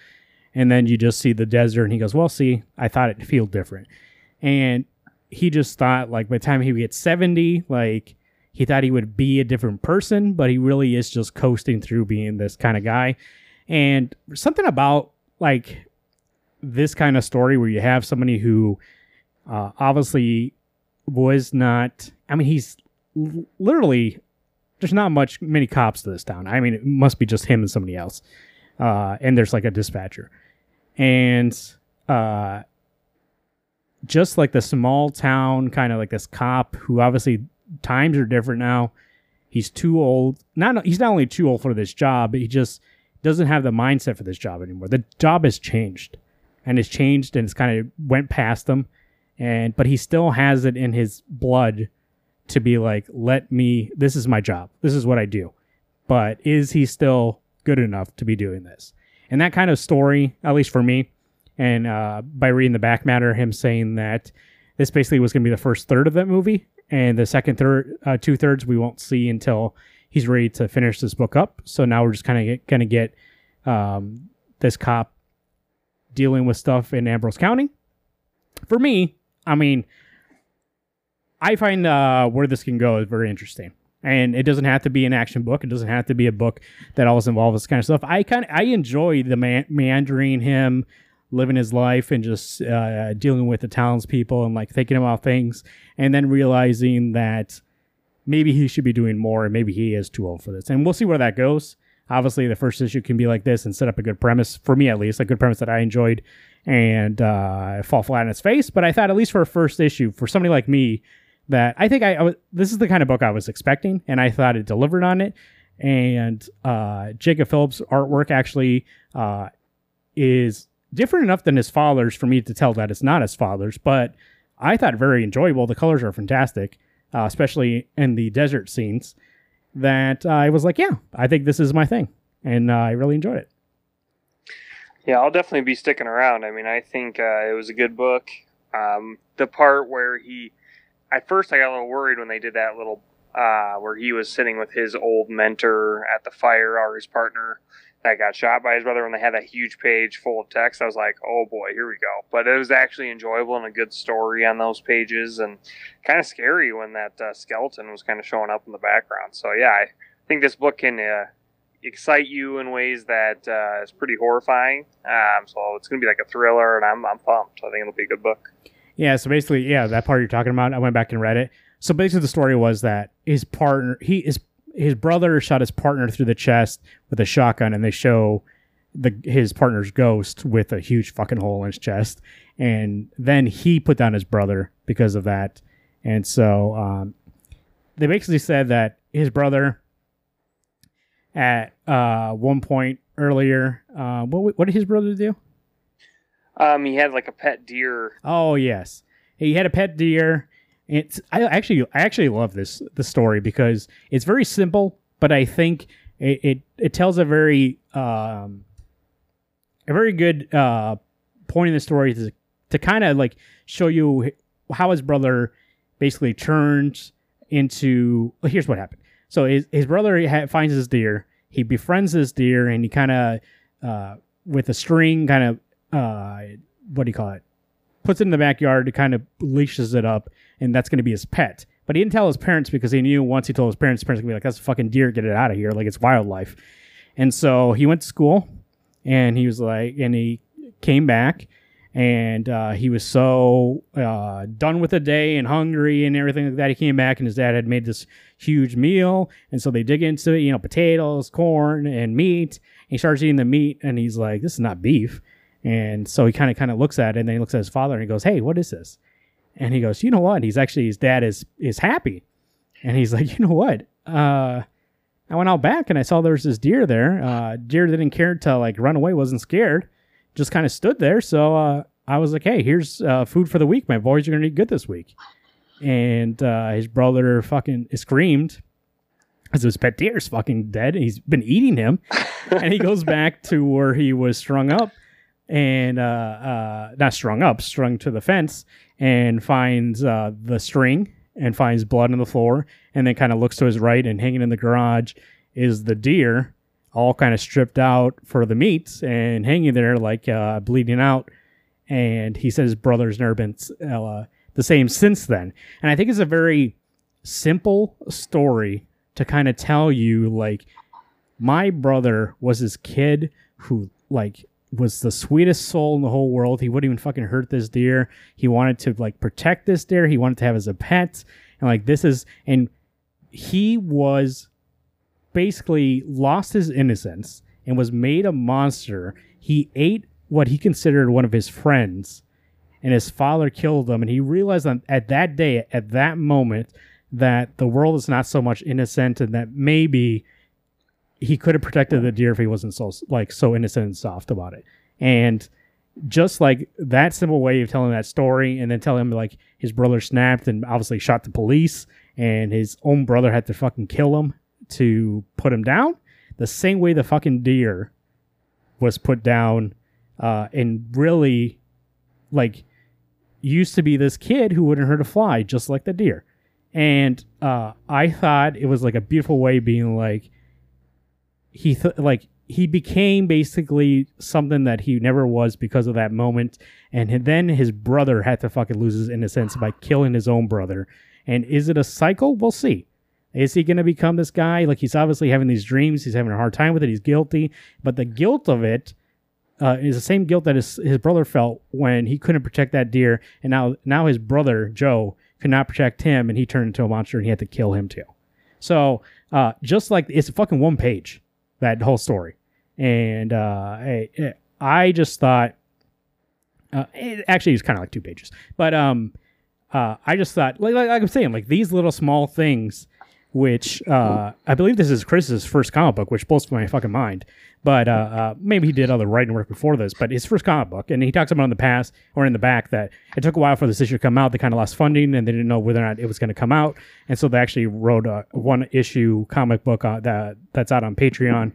And then you just see the desert and he goes, Well, see, I thought it'd feel different. And he just thought like by the time he gets 70 like he thought he would be a different person but he really is just coasting through being this kind of guy and something about like this kind of story where you have somebody who uh, obviously was not i mean he's l- literally there's not much many cops to this town i mean it must be just him and somebody else uh, and there's like a dispatcher and uh, just like the small town kind of like this cop who obviously times are different now. He's too old. Not he's not only too old for this job, but he just doesn't have the mindset for this job anymore. The job has changed, and it's changed, and it's kind of went past him, and but he still has it in his blood to be like, let me. This is my job. This is what I do. But is he still good enough to be doing this? And that kind of story, at least for me, and uh, by reading the back matter, him saying that this basically was going to be the first third of that movie, and the second third, uh, two thirds, we won't see until he's ready to finish this book up. So now we're just kind of going to get um, this cop dealing with stuff in Ambrose County. For me, I mean, I find uh, where this can go is very interesting. And it doesn't have to be an action book. It doesn't have to be a book that always involves this kind of stuff. I kind of I enjoy the man- meandering him living his life and just uh, dealing with the townspeople and like thinking about things and then realizing that maybe he should be doing more and maybe he is too old for this. And we'll see where that goes. Obviously, the first issue can be like this and set up a good premise for me, at least a good premise that I enjoyed and uh, fall flat on its face. But I thought, at least for a first issue, for somebody like me, that I think I, I was, this is the kind of book I was expecting, and I thought it delivered on it. And uh, Jacob Phillips' artwork actually uh, is different enough than his father's for me to tell that it's not his father's, but I thought very enjoyable. The colors are fantastic, uh, especially in the desert scenes. That I was like, yeah, I think this is my thing, and uh, I really enjoyed it. Yeah, I'll definitely be sticking around. I mean, I think uh, it was a good book. Um, the part where he, at first, I got a little worried when they did that little, uh, where he was sitting with his old mentor at the fire or his partner that got shot by his brother when they had that huge page full of text. I was like, oh boy, here we go. But it was actually enjoyable and a good story on those pages and kind of scary when that uh, skeleton was kind of showing up in the background. So, yeah, I think this book can uh, excite you in ways that uh, is pretty horrifying. Um, so it's going to be like a thriller, and I'm, I'm pumped. I think it'll be a good book. Yeah, so basically, yeah, that part you're talking about, I went back and read it. So basically, the story was that his partner, he is his brother shot his partner through the chest with a shotgun, and they show the his partner's ghost with a huge fucking hole in his chest, and then he put down his brother because of that, and so um, they basically said that his brother at uh, one point earlier, uh, what what did his brother do? Um, he had like a pet deer. Oh yes, he had a pet deer. It's I actually I actually love this the story because it's very simple, but I think it it, it tells a very um, a very good uh, point in the story to to kind of like show you how his brother basically turns into. Here's what happened. So his his brother ha- finds this deer. He befriends this deer, and he kind of uh, with a string, kind of uh, what do you call it? Puts it in the backyard kind of leashes it up, and that's going to be his pet. But he didn't tell his parents because he knew once he told his parents, his parents would be like, "That's a fucking deer, get it out of here!" Like it's wildlife. And so he went to school, and he was like, and he came back, and uh, he was so uh, done with the day and hungry and everything like that. He came back and his dad had made this huge meal, and so they dig into it, you know potatoes, corn, and meat. He starts eating the meat, and he's like, "This is not beef." And so he kind of kind of looks at it, and then he looks at his father, and he goes, "Hey, what is this?" And he goes, "You know what?" He's actually his dad is is happy, and he's like, "You know what?" Uh, I went out back and I saw there was this deer there. Uh, deer didn't care to like run away, wasn't scared, just kind of stood there. So uh, I was like, "Hey, here's uh, food for the week. My boys are gonna eat good this week." And uh, his brother fucking screamed because his pet deer's fucking dead. And he's been eating him, and he goes back to where he was strung up and uh, uh, not strung up, strung to the fence, and finds uh, the string and finds blood on the floor, and then kind of looks to his right, and hanging in the garage is the deer, all kind of stripped out for the meat and hanging there like uh, bleeding out. And he said his brother's never been uh, the same since then. And I think it's a very simple story to kind of tell you like my brother was this kid who like was the sweetest soul in the whole world. He wouldn't even fucking hurt this deer. He wanted to like protect this deer. He wanted to have as a pet. And like this is and he was basically lost his innocence and was made a monster. He ate what he considered one of his friends and his father killed him and he realized that at that day at that moment that the world is not so much innocent and that maybe he could have protected the deer if he wasn't so like so innocent and soft about it. And just like that simple way of telling that story, and then telling him like his brother snapped and obviously shot the police, and his own brother had to fucking kill him to put him down. The same way the fucking deer was put down, uh, and really, like, used to be this kid who wouldn't hurt a fly, just like the deer. And uh, I thought it was like a beautiful way being like, he th- like he became basically something that he never was because of that moment and then his brother had to fucking lose his innocence by killing his own brother and is it a cycle we'll see is he going to become this guy? Like he's obviously having these dreams he's having a hard time with it he's guilty but the guilt of it uh, is the same guilt that his, his brother felt when he couldn't protect that deer and now now his brother joe could not protect him and he turned into a monster and he had to kill him too. So uh, just like it's a fucking one page that whole story. And uh, I, I just thought, uh, it actually it's kind of like two pages, but um, uh, I just thought, like, like, like I'm saying, like these little small things, which uh, I believe this is Chris's first comic book, which blows my fucking mind. But uh, uh, maybe he did other writing work before this, but his first comic book, and he talks about in the past or in the back that it took a while for this issue to come out. They kind of lost funding, and they didn't know whether or not it was going to come out, and so they actually wrote a one issue comic book uh, that that's out on Patreon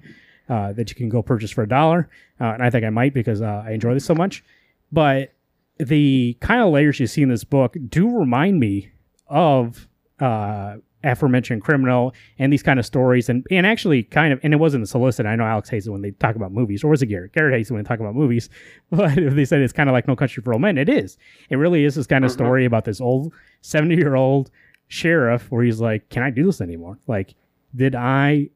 uh, that you can go purchase for a dollar. Uh, and I think I might because uh, I enjoy this so much. But the kind of layers you see in this book do remind me of uh, aforementioned criminal and these kind of stories and and actually kind of and it wasn't solicit. I know Alex hates it when they talk about movies, or was it Garrett? Garrett hates it when they talk about movies, but they said it's kind of like No Country for Old Men, it is. It really is this kind of Mhm. story about this old seventy year old sheriff where he's like, "Can I do this anymore? Like, did I?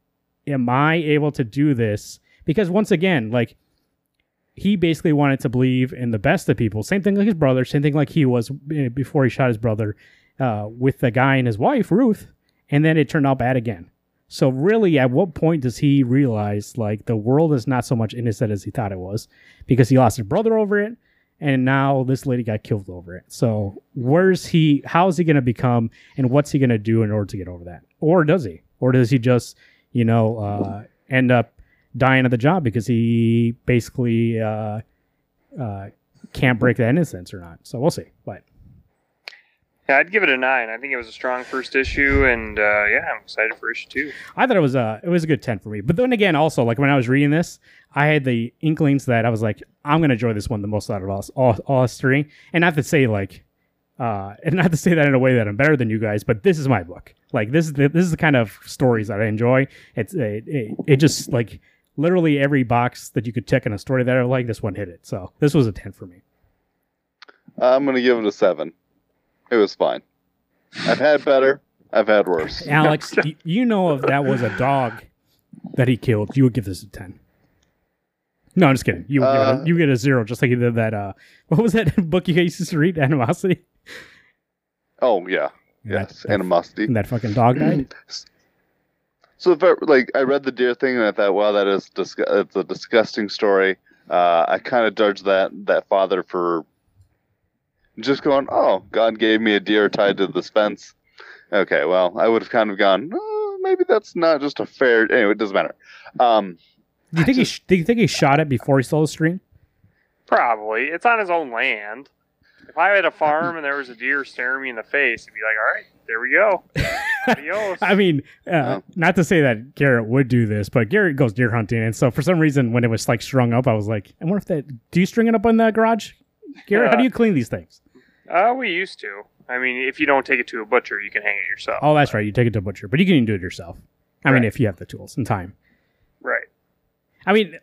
Am I able to do this?" Because once again, like he basically wanted to believe in the best of people. Same thing like his brother. Same thing like he was eh, before he shot his brother uh, with the guy and his wife Ruth, and then it turned out bad again. So really, at what point does he realize like the world is not so much innocent as he thought it was, because he lost his brother over it, and now this lady got killed over it. So where's he? How is he going to become, and what's he going to do in order to get over that? Or does he? Or does he just, you know, uh, end up dying at the job because he basically uh, uh, can't break that innocence or not? So we'll see. But Yeah, I'd give it a nine. I think it was a strong first issue, and uh, yeah, I'm excited for issue two. I thought it was a it was a good ten for me. But then again, also like when I was reading this, I had the inklings that I was like, I'm gonna enjoy this one the most out of us all, all us three. And not to say like, uh, and not to say that in a way that I'm better than you guys, but this is my book. Like this is the, this is the kind of stories that I enjoy. It's it, it, it just like literally every box that you could tick in a story that I like, this one hit it. So this was a ten for me. I'm gonna give it a seven. It was fine. I've had better. I've had worse. Alex, y- you know if that was a dog that he killed, you would give this a ten. No, I'm just kidding. You, would give it Uh, a, you get a zero, just like you did that. Uh, what was that book you guys used to read? Animosity. Oh yeah, yes, That, that, animosity. and that fucking dog died. So if I, like I read the deer thing and I thought, wow, that is disgu- it's a disgusting story. Uh, I kind of judged that that father for just going, oh, God gave me a deer tied to this fence. Okay, well, I would have kind of gone, oh, maybe that's not just a fair. Anyway, it doesn't matter. Um, Do you I think he? just- Sh- do you think he shot it before he stole the stream? Probably. It's on his own land. If I had a farm and there was a deer staring me in the face, it'd be like, all right, there we go. Adios. I mean, uh, Oh. not to say that Garrett would do this, but Garrett goes deer hunting, and so for some reason, when it was like strung up, I was like, "I wonder if that. Do you string it up in the garage, Garrett? How do you clean these things? Uh, we used to. I mean, if you don't take it to a butcher, you can hang it yourself. Oh, that's right. You take it to a butcher, but you can even do it yourself. I mean, if you have the tools and time. Right. I mean,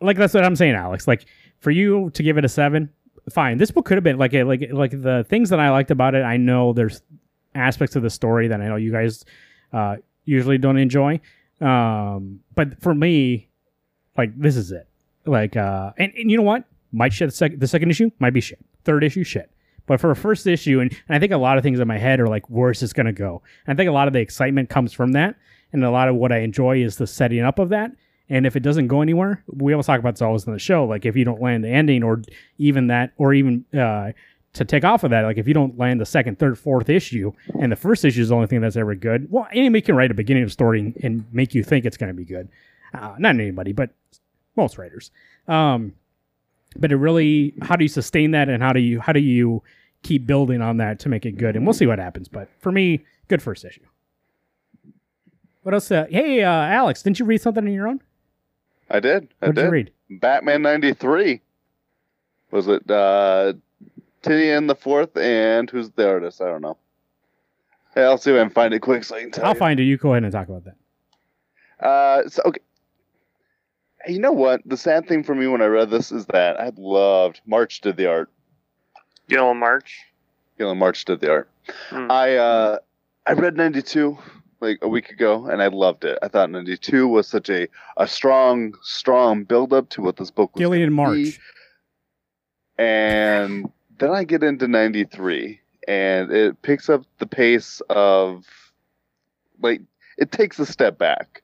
like that's what I'm saying, Alex. Like for you to give it a seven, fine. This book could have been like a, like like the things that I liked about it. I know there's aspects of the story that I know you guys uh, usually don't enjoy, um, but for me, like this is it. Like, uh, and, and you know what? Might shit the second the second issue might be shit. Third issue shit. But for a first issue, and, and I think a lot of things in my head are like, where's this gonna go? And I think a lot of the excitement comes from that, and a lot of what I enjoy is the setting up of that. And if it doesn't go anywhere, we always talk about this always in the show. Like if you don't land the ending, or even that, or even uh, to take off of that, like if you don't land the second, third, fourth issue, and the first issue is the only thing that's ever good, well, anybody can write a beginning of story and, and make you think it's going to be good. Uh, not anybody, but most writers. Um, but it really, how do you sustain that, and how do you how do you keep building on that to make it good? And we'll see what happens. But for me, good first issue. What else? Uh, hey, uh, Alex, didn't you read something on your own? I did. I What did did. you read? Batman '93. Was it uh, Tynion the Fourth and who's the artist? I don't know. Hey, I'll see if I can find it quick so I can tell I'll you. find it. You go ahead and talk about that. Uh, so okay. Hey, You know what? The sad thing for me when I read this is that I loved March did the art. Gil March. Guillem March did the art. Hmm. I uh, I read '92 like a week ago, and I loved it. I thought '92 was such a a strong, strong build up to what this book was. Gillian gonna be. March. and then I get into 93 and it picks up the pace of like it takes a step back.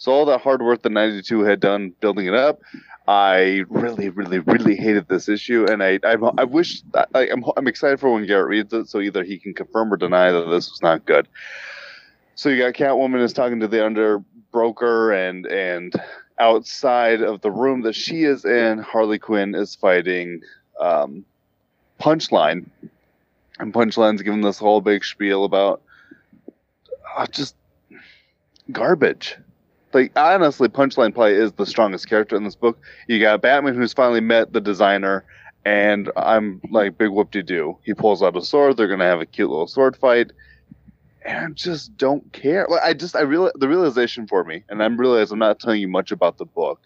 So all that hard work that 92 had done building it up, I really really really hated this issue and I I, I wish I, I'm I'm excited for when Garrett reads it so either he can confirm or deny that this was not good. So you got Catwoman is talking to the under broker and and outside of the room that she is in, Harley Quinn is fighting um, Punchline, and Punchline's giving this whole big spiel about uh, just garbage. Like honestly, Punchline probably is the strongest character in this book. You got Batman who's finally met the designer, and I'm like big whoop de doo. He pulls out a sword. They're gonna have a cute little sword fight, and I just don't care. Like, I just I real the realization for me, and I'm realize I'm not telling you much about the book.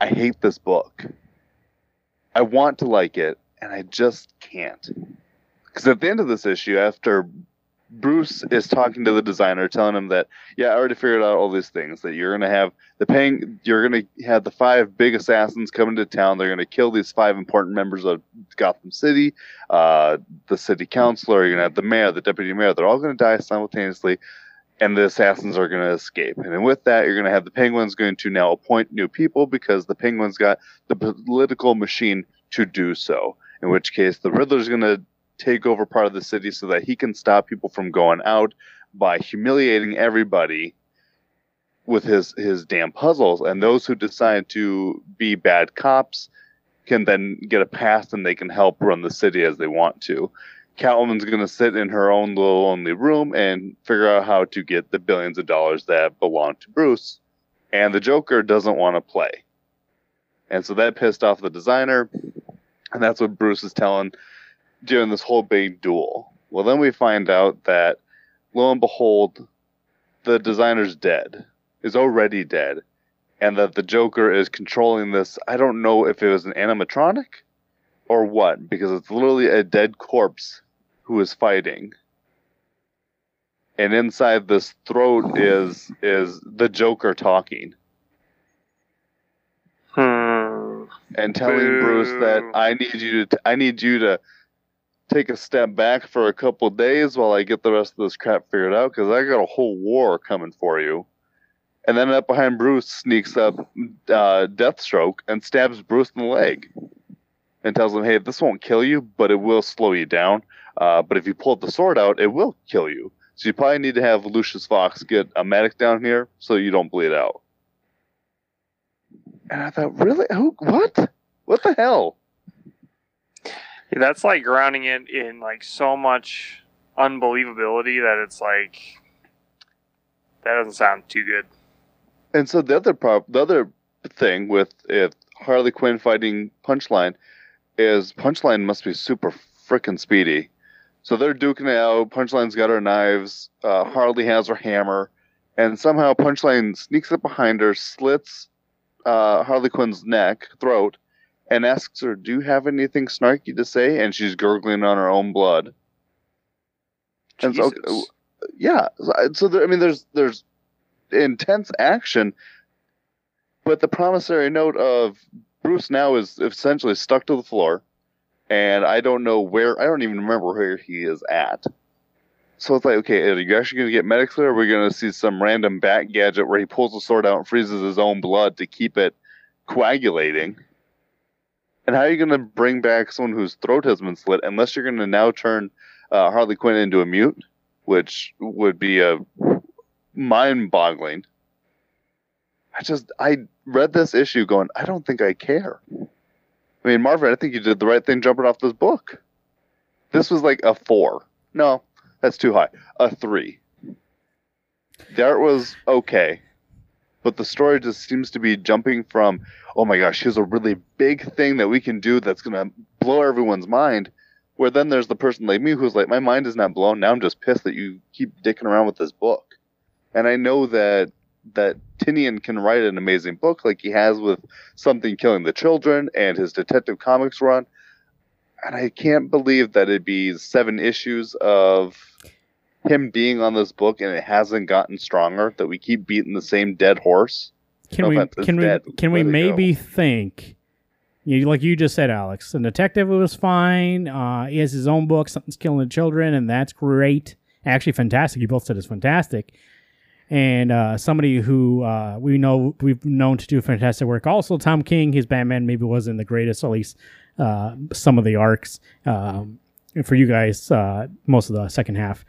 I hate this book. I want to like it, and I just can't. Because at the end of this issue, after Bruce is talking to the designer, telling him that, yeah, I already figured out all these things. That you're gonna have the paying, you're gonna have the five big assassins coming to town. They're gonna kill these five important members of Gotham City, uh, the city councilor. You're gonna have the mayor, the deputy mayor. They're all gonna die simultaneously. And the assassins are going to escape. And with that, you're going to have the Penguins going to now appoint new people because the Penguins got the political machine to do so. In which case, the Riddler's going to take over part of the city so that he can stop people from going out by humiliating everybody with his his damn puzzles. And those who decide to be bad cops can then get a pass and they can help run the city as they want to. Catwoman's going to sit in her own little lonely room and figure out how to get the billions of dollars that belong to Bruce. And the Joker doesn't want to play. And so that pissed off the designer. And that's what Bruce is telling during this whole big duel. Well, then we find out that, lo and behold, the designer's dead, is already dead, and that the Joker is controlling this. I don't know if it was an animatronic or what, because it's literally a dead corpse who is fighting. And inside this throat is is the Joker talking. Hmm. and telling Bruce that I need you to I need you to take a step back for a couple days while I get the rest of this crap figured out because I got a whole war coming for you. And then up behind Bruce sneaks up uh, Deathstroke and stabs Bruce in the leg and tells him, "Hey, this won't kill you, but it will slow you down. Uh, but if you pull the sword out, it will kill you. So you probably need to have Lucius Fox get a medic down here so you don't bleed out." And I thought, really? Who? What? What the hell? That's like grounding it in like so much unbelievability that it's like that doesn't sound too good. And so the other prop, the other thing with if Harley Quinn fighting Punchline is Punchline must be super freaking speedy. So they're duking it out. Punchline's got her knives. Uh, Harley has her hammer, and somehow Punchline sneaks up behind her, slits uh, Harley Quinn's neck, throat, and asks her, "Do you have anything snarky to say?" And she's gurgling on her own blood. And so, uh, yeah so, uh, so there, i mean there's there's intense action but the promissory note of bruce now is essentially stuck to the floor and i don't know where i don't even remember where he is at so it's like okay are you actually going to get medics there or are we going to see some random bat gadget where he pulls the sword out and freezes his own blood to keep it coagulating and how are you going to bring back someone whose throat has been slit unless you're going to now turn uh, Harley Quinn into a mute, which would be a mind-boggling. I just I read this issue going, I don't think I care. I mean, Marvin, I think you did the right thing jumping off this book. This was like a four. No, that's too high. A three. The art was okay, but the story just seems to be jumping from, oh my gosh, here's a really big thing that we can do that's gonna blow everyone's mind where then there's the person like me who's like, my mind is not blown. Now I'm just pissed that you keep dicking around with this book. And I know that that Tynion can write an amazing book like he has with Something Killing the Children and his Detective Comics run. And I can't believe that it'd be seven issues of him being on this book and it hasn't gotten stronger, that we keep beating the same dead horse. Can No we can we dead. can we maybe think you like you just said, Alex, the detective was fine. Uh, he has his own book, something's killing the children, and that's great. Actually, fantastic. You both said it's fantastic. And uh, somebody who uh, we know we've known to do fantastic work. Also, Tom King, his Batman maybe wasn't the greatest, at least uh, some of the arcs. Um, and for you guys, uh, most of the second half.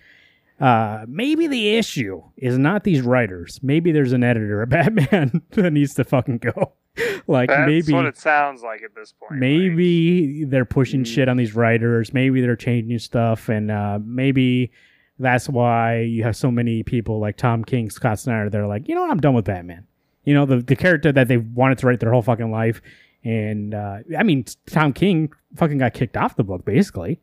Uh, maybe the issue is not these writers. Maybe there's an editor at Batman that needs to fucking go. like That's maybe what it sounds like at this point. maybe they're pushing Mm. shit on these writers. Maybe they're changing stuff, and uh, maybe that's why you have so many people like Tom King, Scott Snyder. They're like, you know what, I'm done with Batman. You know, the the character that they wanted to write their whole fucking life. And uh, I mean, Tom King fucking got kicked off the book basically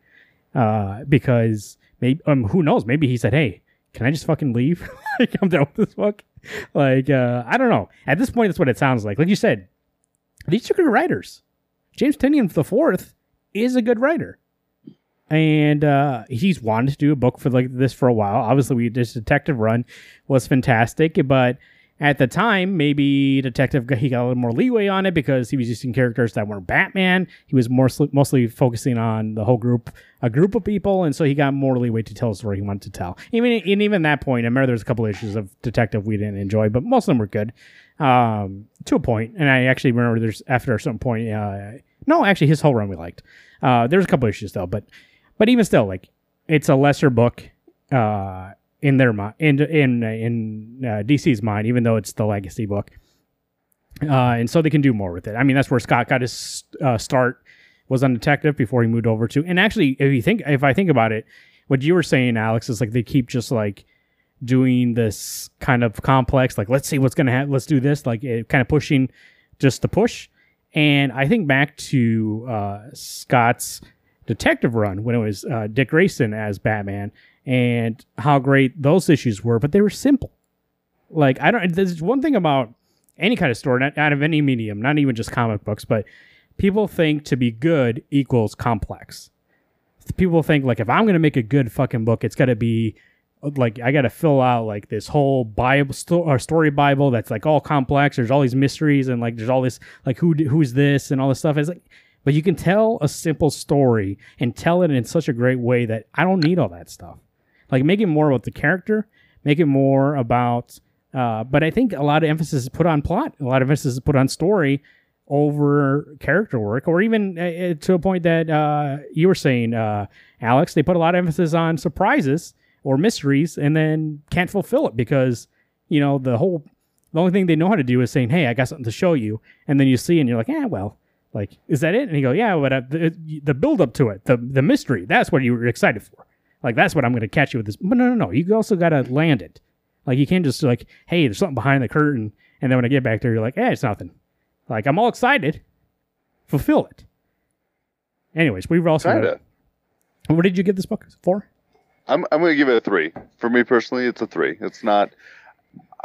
uh, because maybe um, who knows? Maybe he said, "Hey, can I just fucking leave? like I'm done with this book." Like uh, I don't know. At this point, that's what it sounds like. Like you said, these are good writers. James Tynion the fourth is a good writer, and uh, he's wanted to do a book for like this for a while. Obviously, we this detective run was fantastic, but at the time, maybe Detective he got a little more leeway on it because he was using characters that weren't Batman. He was more mostly focusing on the whole group, a group of people, and so he got more leeway to tell the story he wanted to tell. Even and even that point, I remember there's a couple issues of Detective we didn't enjoy, but most of them were good um, to a point. And I actually remember there's after certain point, uh, no, actually his whole run we liked. Uh, there's a couple issues though, but but even still, like it's a lesser book. Uh, in their mind, in in in uh, DC's mind, even though it's the legacy book, uh, and so they can do more with it. I mean, that's where Scott got his uh, start was on Detective before he moved over to. And actually, if you think, if I think about it, what you were saying, Alex, is like they keep just like doing this kind of complex, like let's see what's gonna happen, let's do this, like it, kind of pushing just to push. And I think back to uh, Scott's detective run when it was uh, Dick Grayson as Batman and how great those issues were, but they were simple. Like I don't. There's one thing about any kind of story, not out of any medium, not even just comic books, but people think to be good equals complex. People think like if I'm gonna make a good fucking book, it's got to be like I got to fill out like this whole Bible sto- or story Bible that's like all complex. There's all these mysteries and like there's all this like who who's this and all this stuff. It's like, but you can tell a simple story and tell it in such a great way that I don't need all that stuff. Like make it more about the character, make it more about. Uh, but I think a lot of emphasis is put on plot. A lot of emphasis is put on story over character work, or even uh, to a point that uh, you were saying, uh, Alex. They put a lot of emphasis on surprises or mysteries and then can't fulfill it because you know the whole the only thing they know how to do is saying hey i got something to show you and then you see and you're like yeah well like is that it and you go yeah but uh, the, the build up to it the the mystery that's what you were excited for like that's what i'm going to catch you with this but no no no you also got to land it like you can't just like hey there's something behind the curtain and then when i get back there you're like hey it's nothing like i'm all excited fulfill it anyways we were also Kinda. what did you give this book for I'm I'm gonna give it a three. For me personally, it's a three. It's not.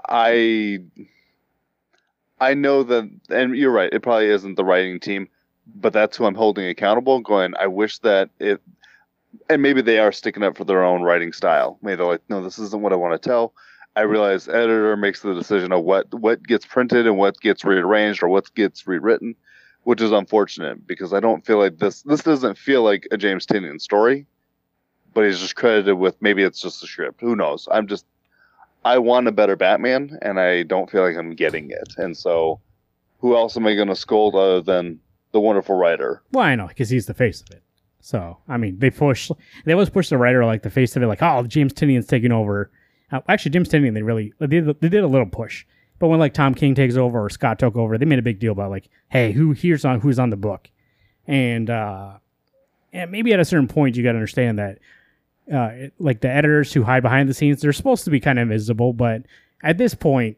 I. I know that, and you're right. It probably isn't the writing team, but that's who I'm holding accountable. Going, I wish that it, and maybe they are sticking up for their own writing style. Maybe they're like, no, this isn't what I want to tell. I hmm. realize editor makes the decision of what what gets printed and what gets rearranged or what gets rewritten, which is unfortunate because I don't feel like this. This doesn't feel like a James Tynion story but he's just credited with maybe it's just a script. Who knows? I'm just I want a better Batman, and I don't feel like I'm getting it. And so, who else am I going to scold other than the wonderful writer? Well, I know because he's the face of it. So I mean, they push. They always push the writer like the face of it, like oh, James Tynion's taking over. Uh, actually, James Tynion, they really they did, they did a little push. But when like Tom King takes over or Scott took over, they made a big deal about like, hey, who here's on who's on the book, and uh, and maybe at a certain point you got to understand that uh, like the editors who hide behind the scenes, they're supposed to be kind of invisible, but at this point,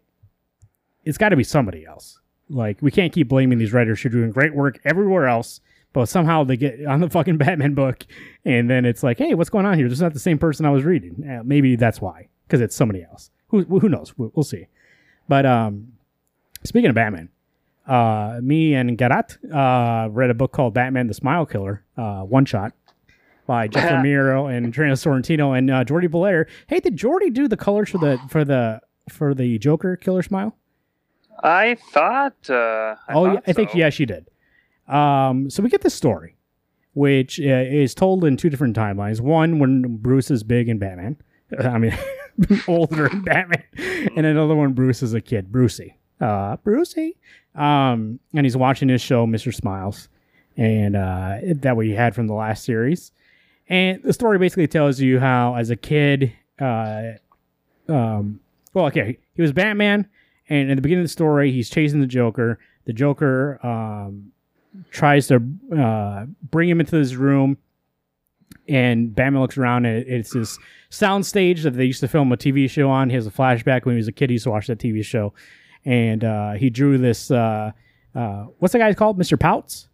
it's got to be somebody else. Like we can't keep blaming these writers who are doing great work everywhere else, but somehow they get on the fucking Batman book, and then it's like, hey, what's going on here? This is not the same person I was reading. Uh, maybe that's why, because it's somebody else. Who who knows? We'll, see. But um, speaking of Batman, uh, me and Garrett uh, read a book called Batman: The Smile Killer, uh, one shot by Jeff Lemire and Trina Sorrentino and uh, Jordie Bellaire. Hey, did Jordie do the colors for the for the for the Joker Killer Smile? I thought. Uh, I oh, thought yeah, I think yeah, she did. Um, so we get this story, which uh, is told in two different timelines. One when Bruce is big in Batman. I mean, older in Batman, and another one Bruce is a kid, Brucey. Uh, Brucey. Um, and he's watching his show, Mr. Smiles, and uh, that we had from the last series. And the story basically tells you how, as a kid, uh, um, well, okay, he was Batman, and in the beginning of the story, he's chasing the Joker. The Joker um, tries to uh, bring him into this room, and Batman looks around, and it's this sound stage that they used to film a TV show on. He has a flashback when he was a kid. He used to watch that TV show, and uh, he drew this. Uh, uh, what's the guy called? Mr. Pouts.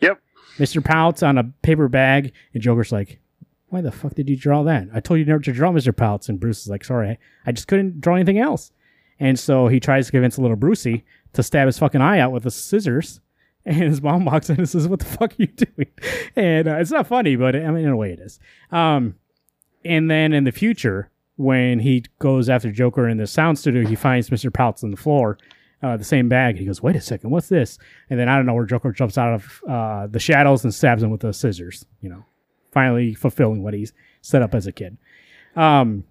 Yep. Mr. Pouts on a paper bag, and Joker's like, "Why the fuck did you draw that? I told you never to draw Mr. Pouts." And Bruce is like, "Sorry, I just couldn't draw anything else." And so he tries to convince little Brucey to stab his fucking eye out with the scissors. And his mom walks in and says, "What the fuck are you doing?" And uh, it's not funny, but I mean, in a way, it is. Um, and then in the future, when he goes after Joker in the sound studio, he finds Mr. Pouts on the floor, uh, the same bag. He goes, "Wait a second, what's this?" And then I don't know where Joker jumps out of uh, the shadows and stabs him with the scissors. You know, finally fulfilling what he's set up as a kid. Um,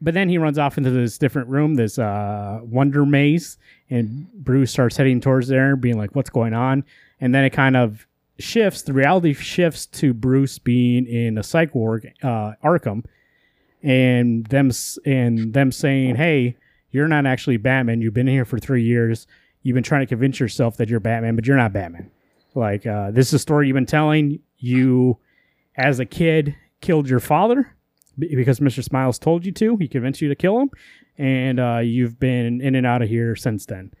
but then he runs off into this different room, this uh, wonder maze, and Bruce starts heading towards there, being like, "What's going on?" And then it kind of shifts. The reality shifts to Bruce being in a psych ward, uh, Arkham, and them and them saying, "Hey, you're not actually Batman. You've been here for three years. You've been trying to convince yourself that you're Batman, but you're not Batman. Like uh, this is a story you've been telling. You, as a kid, killed your father because Mr. Smiles told you to. He convinced you to kill him, and uh, you've been in and out of here since then."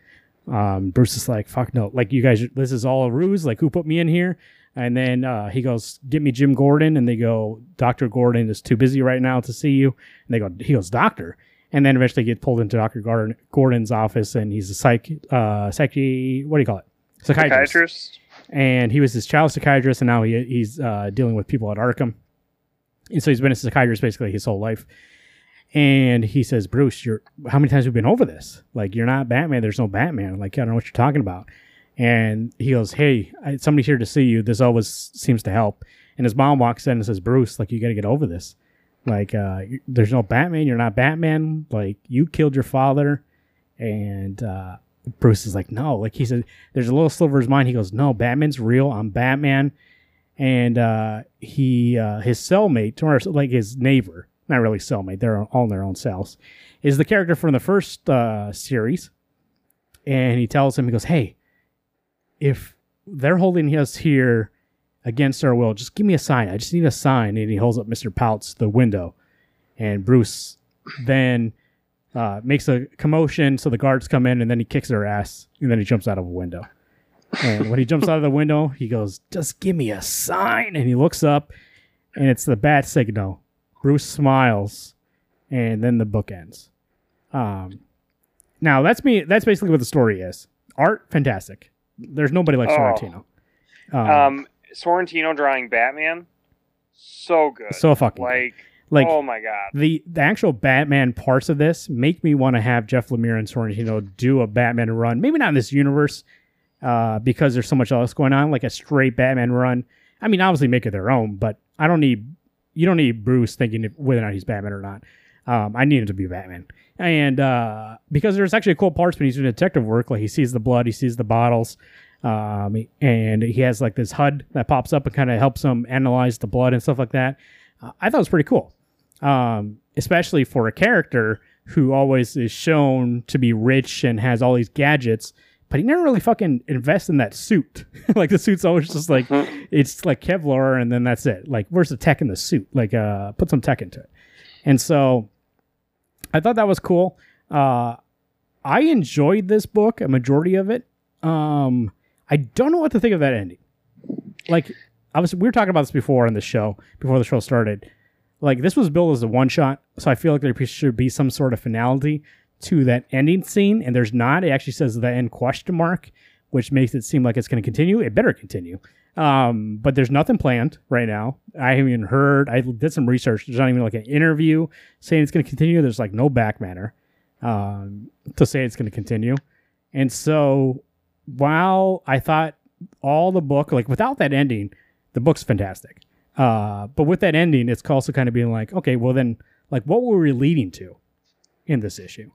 Um, Bruce is like, "Fuck no! Like you guys, this is all a ruse. Like who put me in here?" And then uh, he goes, "Get me Jim Gordon." And they go, "Doctor Gordon is too busy right now to see you." And they go, "He goes, doctor." And then eventually get pulled into Doctor Gordon, Gordon's office, and he's a psych, uh, psyche. What do you call it? Psychiatrist. Psychiatrist. And he was his child psychiatrist, and now he, he's uh, dealing with people at Arkham. And so he's been a psychiatrist basically his whole life. And he says, Bruce, you're how many times have we been over this? Like, you're not Batman. There's no Batman. Like, I don't know what you're talking about. And he goes, Hey, somebody's here to see you. This always seems to help. And his mom walks in and says, Bruce, like, you got to get over this. Like, uh, there's no Batman. You're not Batman. Like, you killed your father. And uh, Bruce is like, No. Like, he said, There's a little sliver of his mind. He goes, No, Batman's real. I'm Batman. And uh, he, uh, his cellmate, or like his neighbor, not really cellmate, they're all in their own cells, is the character from the first uh, series. And he tells him, he goes, Hey, if they're holding us here against our will, just give me a sign. I just need a sign. And he holds up Mr. Pouts, the window. And Bruce then uh, makes a commotion. So the guards come in and then he kicks their ass. And then he jumps out of a window. And when he jumps out of the window, he goes, Just give me a sign. And he looks up and it's the bat signal. Bruce smiles and then the book ends. Um, now that's me. That's basically what the story is. Art, fantastic. There's nobody like Oh. Sorrentino. Um, Um, Sorrentino drawing Batman, so good. so fucking good. like, like oh my god. the the actual Batman parts of this make me want to have Jeff Lemire and Sorrentino do a Batman run. Maybe not in this universe, uh, because there's so much else going on. Like a straight Batman run. I mean, obviously make it their own, but I don't need you don't need Bruce thinking whether or not he's Batman or not. Um, I need him to be Batman, and uh, because there's actually cool parts when he's doing detective work. Like he sees the blood, he sees the bottles, um, and he has like this HUD that pops up and kind of helps him analyze the blood and stuff like that. Uh, I thought it was pretty cool um, especially for a character who always is shown to be rich and has all these gadgets, but he never really fucking invests in that suit. like the suit's always just like it's like Kevlar, and then that's it. Like where's the tech in the suit? Like uh, put some tech into it. And so I thought that was cool. Uh, I enjoyed this book, a majority of it. Um, I don't know what to think of that ending. Like I was, we were talking about this before on the show, before the show started like this was billed as a one shot, so I feel like there should be some sort of finality to that ending scene, and there's not. It actually says the end question mark, which makes it seem like it's going to continue. It better continue. Um, but there's nothing planned right now. I haven't even heard. I did some research. There's not even like an interview saying it's going to continue. There's like no back matter um, to say it's going to continue. And so while I thought all the book, like without that ending, the book's fantastic. Uh, but with that ending, it's also kind of being like, okay, well then, like, what were we leading to in this issue?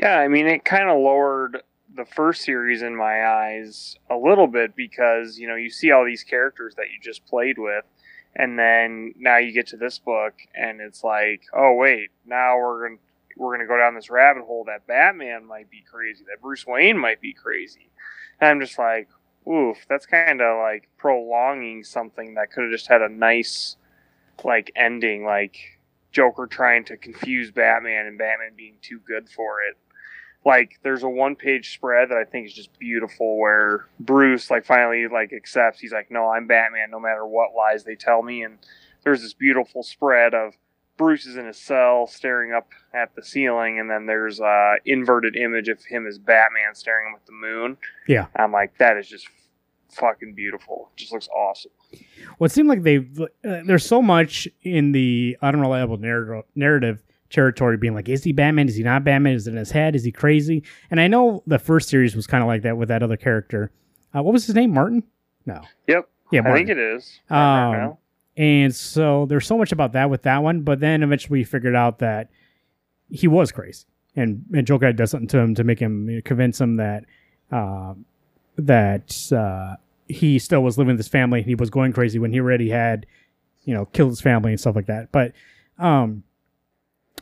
Yeah, I mean, it kind of lowered the first series in my eyes a little bit because you know you see all these characters that you just played with, and then now you get to this book and it's like, oh wait, now we're gonna we're gonna go down this rabbit hole that Batman might be crazy, that Bruce Wayne might be crazy, and I'm just like, oof, that's kind of like prolonging something that could have just had a nice like ending, like Joker trying to confuse Batman and Batman being too good for it like there's a one page spread that I think is just beautiful where Bruce like finally like accepts he's like no I'm Batman no matter what lies they tell me and there's this beautiful spread of Bruce is in his cell staring up at the ceiling and then there's a inverted image of him as Batman staring at the moon. Yeah. I'm like that is just fucking beautiful. It just looks awesome. Well, it seemed like they uh, there's so much in the unreliable narrative, narrative territory being like, is he Batman? Is he not Batman? Is it in his head? Is he crazy? And I know the first series was kind of like that with that other character. Uh, what was his name? Martin? No. Yep. Yeah, I think it is. Um, And so there's so much about that with that one, but then eventually we figured out that he was crazy, and, and Joker does something to him to make him convince him that uh, that uh, he still was living with his family and he was going crazy when he already had, you know, killed his family and stuff like that. But um,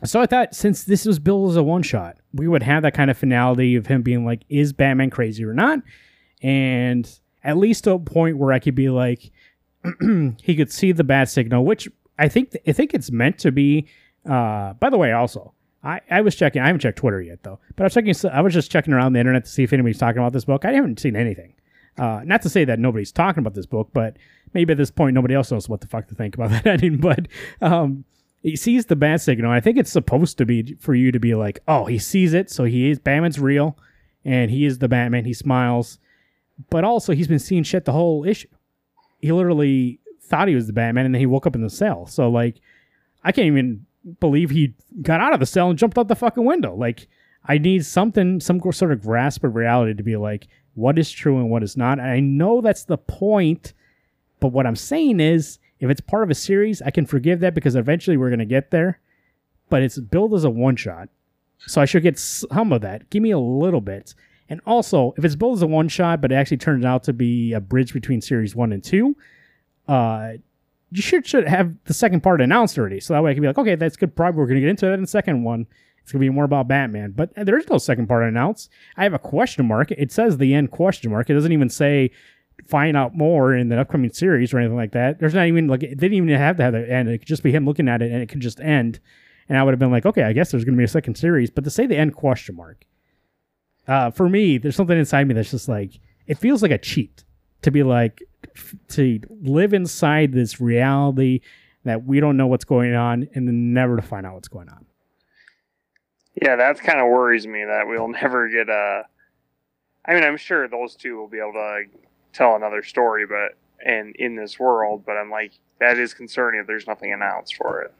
so I thought since this was billed as a one shot, we would have that kind of finality of him being like, is Batman crazy or not? And at least to a point where I could be like, he could see the bat signal, which I think I think it's meant to be. Uh, by the way, also I, I was checking. I haven't checked Twitter yet though, but I was checking. I was just checking around the internet to see if anybody's talking about this book. I haven't seen anything. Uh, not to say that nobody's talking about this book, but maybe at this point nobody else knows what the fuck to think about that ending. But um, he sees the bat signal. I think it's supposed to be for you to be like, oh, he sees it, so he is Batman's real, and he is the Batman. He smiles, but also he's been seeing shit the whole issue. He literally thought he was the Batman, and then he woke up in the cell. So like, I can't even believe he got out of the cell and jumped out the fucking window. Like, I need something, some sort of grasp of reality to be like, what is true and what is not. And I know that's the point, but what I'm saying is, if it's part of a series, I can forgive that because eventually we're gonna get there. But it's billed as a one shot, so I should get some of that. Give me a little bit. And also, if it's billed as a one shot, but it actually turns out to be a bridge between series one and two, uh, you should should have the second part announced already. So that way I can be like, okay, that's good. Probably we're gonna get into that in the second one. It's gonna be more about Batman, but there is no second part announced. I have a question mark. It says the end question mark. It doesn't even say find out more in the upcoming series or anything like that. There's not even like it didn't even have to have the end. It could just be him looking at it and it could just end. And I would have been like, okay, I guess there's gonna be a second series. But to say the end question mark, uh, for me, there's something inside me that's just like it feels like a cheat to be like f- to live inside this reality that we don't know what's going on and then never to find out what's going on. Yeah, that kind of worries me that we'll never get a. I mean, I'm sure those two will be able to tell another story, but and in this world, but I'm like that is concerning if there's nothing announced for it.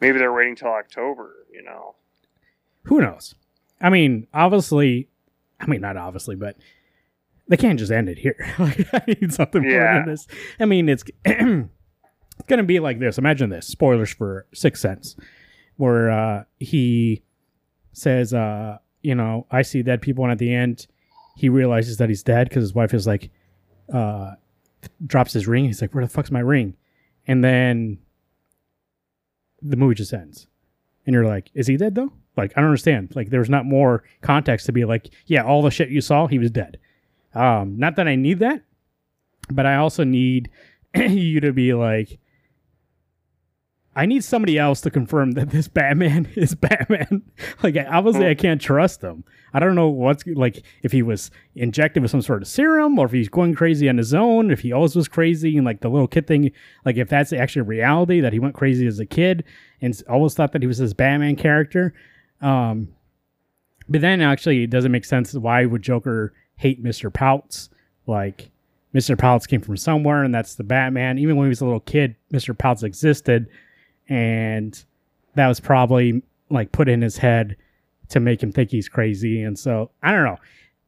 Maybe they're waiting till October, you know. Who knows? I mean, obviously, I mean not obviously, but they can't just end it here. like I need something more Yeah. than this. I mean, it's gonna be like this. Imagine this. Spoilers for Six Sense, where uh, he says, uh, you know, I see dead people, and at the end, he realizes that he's dead because his wife is like, uh, drops his ring. He's like, "Where the fuck's my ring?" And then the movie just ends, and you're like, "Is he dead though?" Like, I don't understand. Like, there's not more context to be like, "Yeah, all the shit you saw, he was dead." Um, not that I need that, but I also need you to be like, I need somebody else to confirm that this Batman is Batman. like, obviously, I can't trust him. I don't know what's like if he was injected with some sort of serum or if he's going crazy on his own. If he always was crazy and like the little kid thing, like if that's actually reality that he went crazy as a kid and always thought that he was this Batman character. Um, but then actually, it doesn't make sense. Why would Joker hate Mister Pouts? Like Mister Pouts came from somewhere, and that's the Batman. Even when he was a little kid, Mister Pouts existed, and that was probably like put in his head to make him think he's crazy. And so I don't know.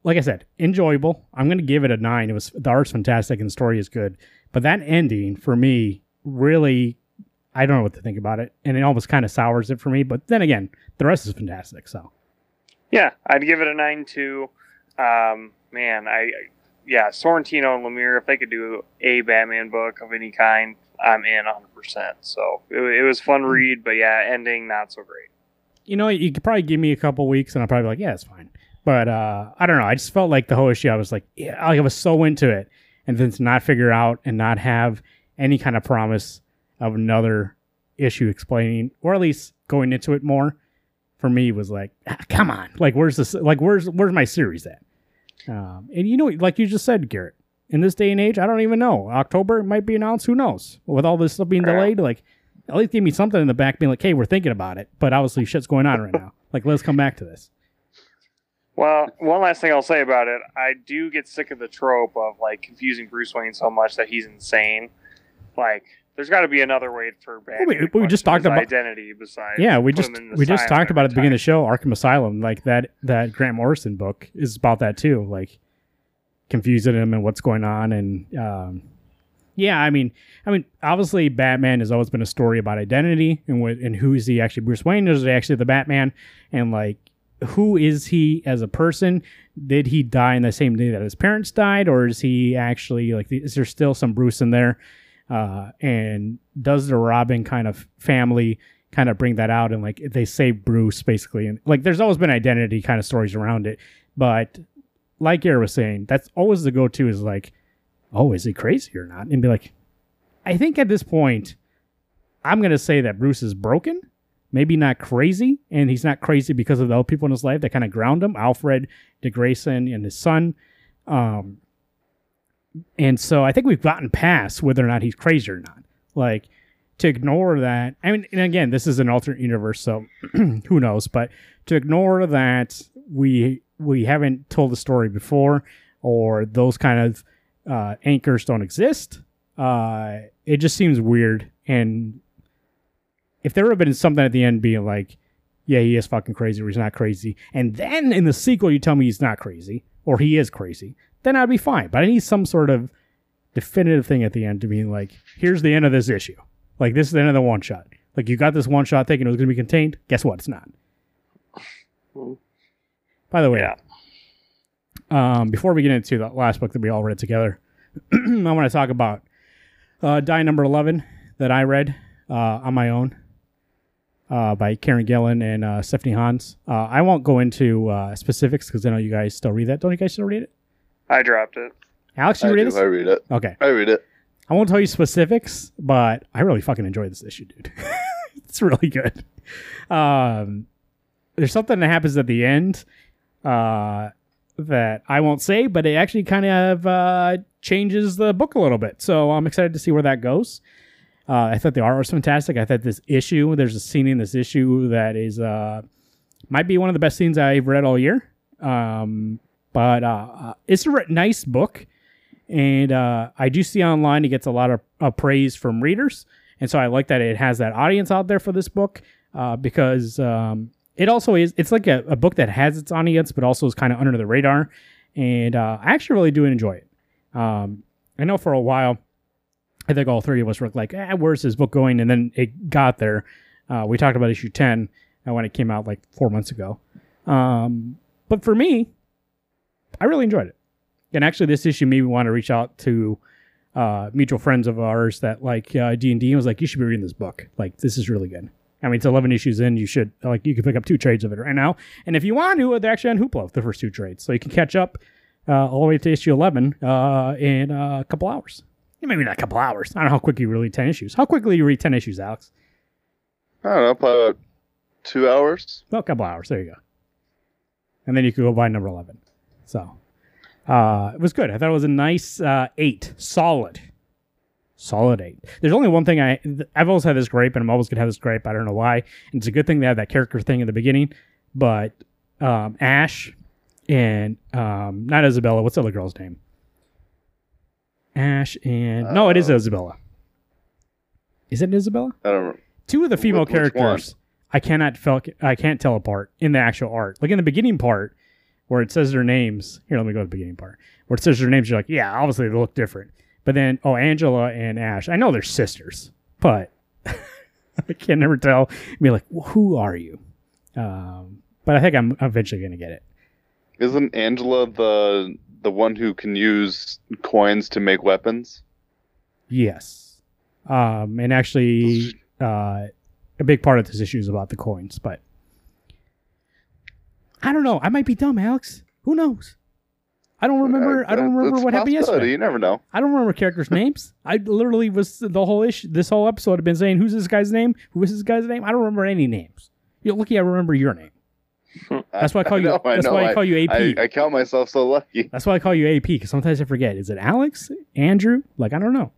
Like I said, enjoyable. I'm gonna give it a nine. It was the art's fantastic and the story is good, but that ending for me really. I don't know what to think about it, and it almost kind of sours it for me. But then again, the rest is fantastic. So Yeah, I'd give it a nine too. Um, man, I I- yeah, Sorrentino and Lemire, if they could do a Batman book of any kind, I'm in 100. percent So it, it was fun read, but yeah, ending not so great. you know, you could probably give me a couple weeks and I'll probably be like, yeah, it's fine. But uh, I don't know. I just felt like the whole issue, I was like, yeah, I was so into it. And then to not figure out and not have any kind of promise of another issue explaining, or at least going into it more, for me was like, ah, come on. Like, where's this? Like, where's where's my series at? Um, and you know, like you just said, Garrett, in this day and age, I don't even know. October it might be announced. Who knows? With all this stuff being delayed, like at least give me something in the back, being like, "Hey, we're thinking about it," but obviously shit's going on right now. Like, let's come back to this. Well, one last thing I'll say about it, I do get sick of the trope of like confusing Bruce Wayne so much that he's insane. Like, there's got to be another way for Batman. we- we just talked about- identity besides. Yeah, we just him in the we just talked about at the beginning of the show, Arkham Asylum. Like that that Grant Morrison book is about that too. Like confusing him and what's going on, and um, yeah, I mean, I mean, obviously, Batman has always been a story about identity and what and who is he actually? Bruce Wayne or is he actually the Batman? And like, who is he as a person? Did he die in the same day that his parents died, or is he actually like? Is there still some Bruce in there? Uh, and does the Robin kind of family kind of bring that out and like they save Bruce basically and like there's always been identity kind of stories around it, but like Garrett was saying, that's always the go-to is like, oh, is he crazy or not? And be like, I think at this point, I'm gonna say that Bruce is broken, maybe not crazy, and he's not crazy because of the other people in his life that kind of ground him, Alfred, Dick Grayson, and his son. Um, and so I think we've gotten past whether or not he's crazy or not. Like to ignore that. I mean, and again, this is an alternate universe, so who knows? But to ignore that we we haven't told the story before, or those kind of uh, anchors don't exist, uh, it just seems weird. And if there would have been something at the end being like, yeah, he is fucking crazy or he's not crazy, and then in the sequel you tell me he's not crazy or he is crazy, then I'd be fine. But I need some sort of definitive thing at the end to be like, here's the end of this issue. Like this is the end of the one shot. Like you got this one shot thinking it was going to be contained. Guess what? It's not. By the way, Yeah. um, before we get into the last book that we all read together, I want to talk about uh, Die Number 11 that I read uh, on my own uh, by Kieron Gillen and uh, Stephanie Hans. Uh, I won't go into uh, specifics because I know you guys still read that. Don't you guys still read it? I dropped it. Alex, you I, read do, this? I read it. Okay. I read it. I won't tell you specifics, but I really fucking enjoy this issue, dude. it's really good. Um, there's something that happens at the end uh, that I won't say, but it actually kind of uh, changes the book a little bit. So I'm excited to see where that goes. Uh, I thought the art was fantastic. I thought this issue, there's a scene in this issue that is uh, might be one of the best scenes I've read all year. Um, but uh, uh, it's a re- nice book and uh, I do see online it gets a lot of praise from readers, and so I like that it has that audience out there for this book uh, because um, it also is it's like a, a book that has its audience, but also is kind of under the radar, and uh, I actually really do enjoy it. Um, I know for a while, I think all three of us were like, eh, "Where's this book going?" And then it got there. Uh, we talked about issue ten uh, when it came out like four months ago, um, but for me, I really enjoyed it. And actually, this issue made me want to reach out to uh, mutual friends of ours that like uh, D and was like, you should be reading this book. Like, this is really good. I mean, it's eleven issues in. You should like you can pick up two trades of it right now. And if you want to, they're actually on Hoopla the first two trades, so you can catch up uh, all the way to issue eleven uh, in uh, a couple hours. Maybe not a couple hours. I don't know how quick you read ten issues. How quickly you read ten issues, Alex? I don't know, probably about two hours. Well, a couple hours. There you go. And then you could go buy number 11. So uh, it was good. I thought it was a nice uh, eight. Solid. Solid eight. There's only one thing I I've always had this grape, and I'm always going to have this grape. I don't know why. And it's a good thing they have that character thing in the beginning. But um, Ash and um, not Isabella. What's the other girl's name? Ash and. no, it is Uh, Isabella. Is it Isabella? I don't know. two of the female Which- which characters I cannot fel- I can't tell apart in the actual art. Like in the beginning part where it says their names. Here, let me go to the beginning part where it says their names. You're like, yeah, obviously they look different. But then, oh, Angela and Ash. I know they're sisters, but I can never tell. Be like, well, who are you? Um, but I think I'm eventually gonna get it. Isn't Angela the the one who can use coins to make weapons? Yes. Um, and actually, uh, a big part of this issue is about the coins, but I don't know. I might be dumb, Alex. Who knows? I don't remember. I don't Uh, remember what happened yesterday. You never know. I don't remember characters' names. I literally was the whole issue. This whole episode I've been saying, "Who's this guy's name? Who is this guy's name?" I don't remember any names. You're lucky. I remember your name. That's why I call you. know, that's why I call you AP. I, I count myself so lucky. That's why I call you AP because sometimes I forget. Is it Alex? Andrew? Like I don't know.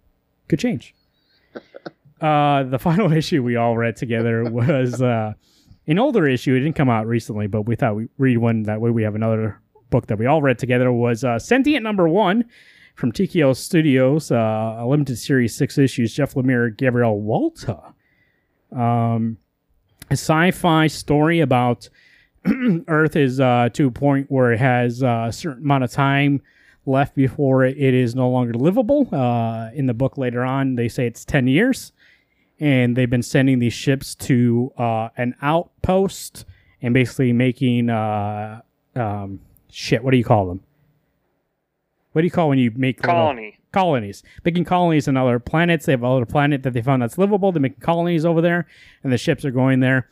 Could change. uh, the final issue we all read together was uh, an older issue. It didn't come out recently, but we thought we'd read one that way. We have another book that we all read together. Was uh, Sentient Number One from TKO Studios, uh, a limited series, six issues. Jeff Lemire, Gabriel Walta. Um, a sci-fi story about Earth is uh, to a point where it has uh, a certain amount of time left before it is no longer livable. Uh, in the book later on, they say it's 10 years. And they've been sending these ships to uh, an outpost and basically making uh, um, shit. What do you call them? What do you call when you make Colony. colonies, making colonies on other planets. They have another planet that they found that's livable. They're making colonies over there, and the ships are going there.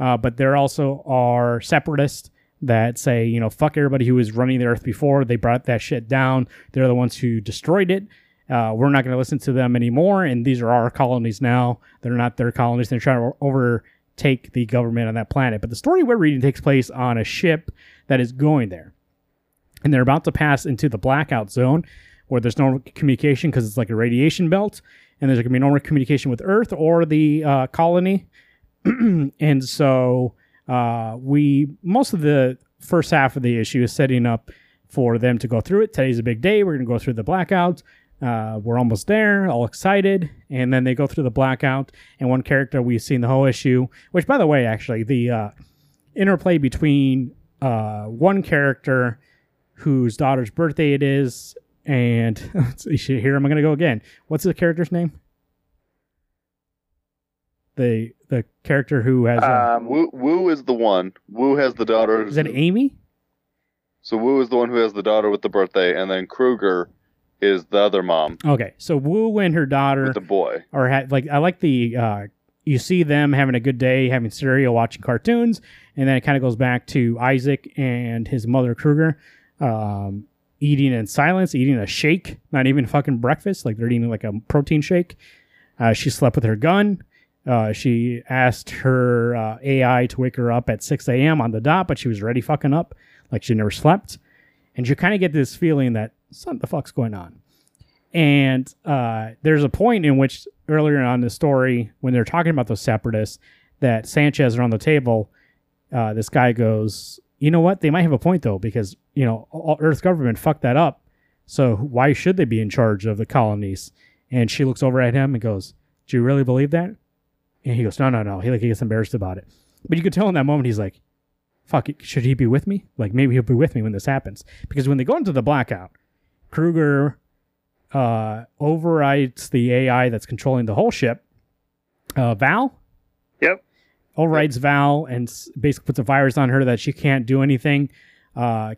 Uh, but there also are separatists that say, you know, fuck everybody who was running the Earth before. They brought that shit down. They're the ones who destroyed it. Uh, we're not going to listen to them anymore. And these are our colonies now. They're not their colonies. They're trying to overtake the government on that planet. But the story we're reading takes place on a ship that is going there and they're about to pass into the blackout zone where there's no communication because it's like a radiation belt and there's going to be no communication with earth or the uh, colony. And so uh, we most of the first half of the issue is setting up for them to go through it. Today's a big day. We're going to go through the blackout. Uh, we're almost there, all excited, and then they go through the blackout. And one character we've seen the whole issue, which, by the way, actually, the uh, interplay between uh, one character whose daughter's birthday it is, and should. I'm going to go again. What's the character's name? The the character who has uh, Um, Wu, Wu is the one. Wu has the daughter. is it Amy? So Wu is the one who has the daughter with the birthday, and then Kruger is the other mom Okay, so Wu and her daughter with the boy. or ha- like I like the uh, you see them having a good day, having cereal, watching cartoons, and then it kind of goes back to Isaac and his mother Kruger um, eating in silence, eating a shake, not even fucking breakfast, like they're eating like a protein shake. Uh, she slept with her gun. Uh, she asked her uh, AI to wake her up at 6 a.m. on the dot, but she was already fucking up, like she never slept. And you kind of get this feeling that something the fuck's going on. And uh, there's a point in which earlier on the story, when they're talking about those separatists, that Sanchez around the table, uh, this guy goes, you know what? They might have a point though, because you know Earth government fucked that up. So why should they be in charge of the colonies? And she looks over at him and goes, "Do you really believe that?" And he goes, "No, no, no." He like he gets embarrassed about it, but you could tell in that moment he's like, "Fuck it, should he be with me? Like maybe he'll be with me when this happens." Because when they go into the blackout, Kruger uh, overrides the AI that's controlling the whole ship. Uh, Val Yep. overrides Val and s- basically puts a virus on her that she can't do anything. Uh,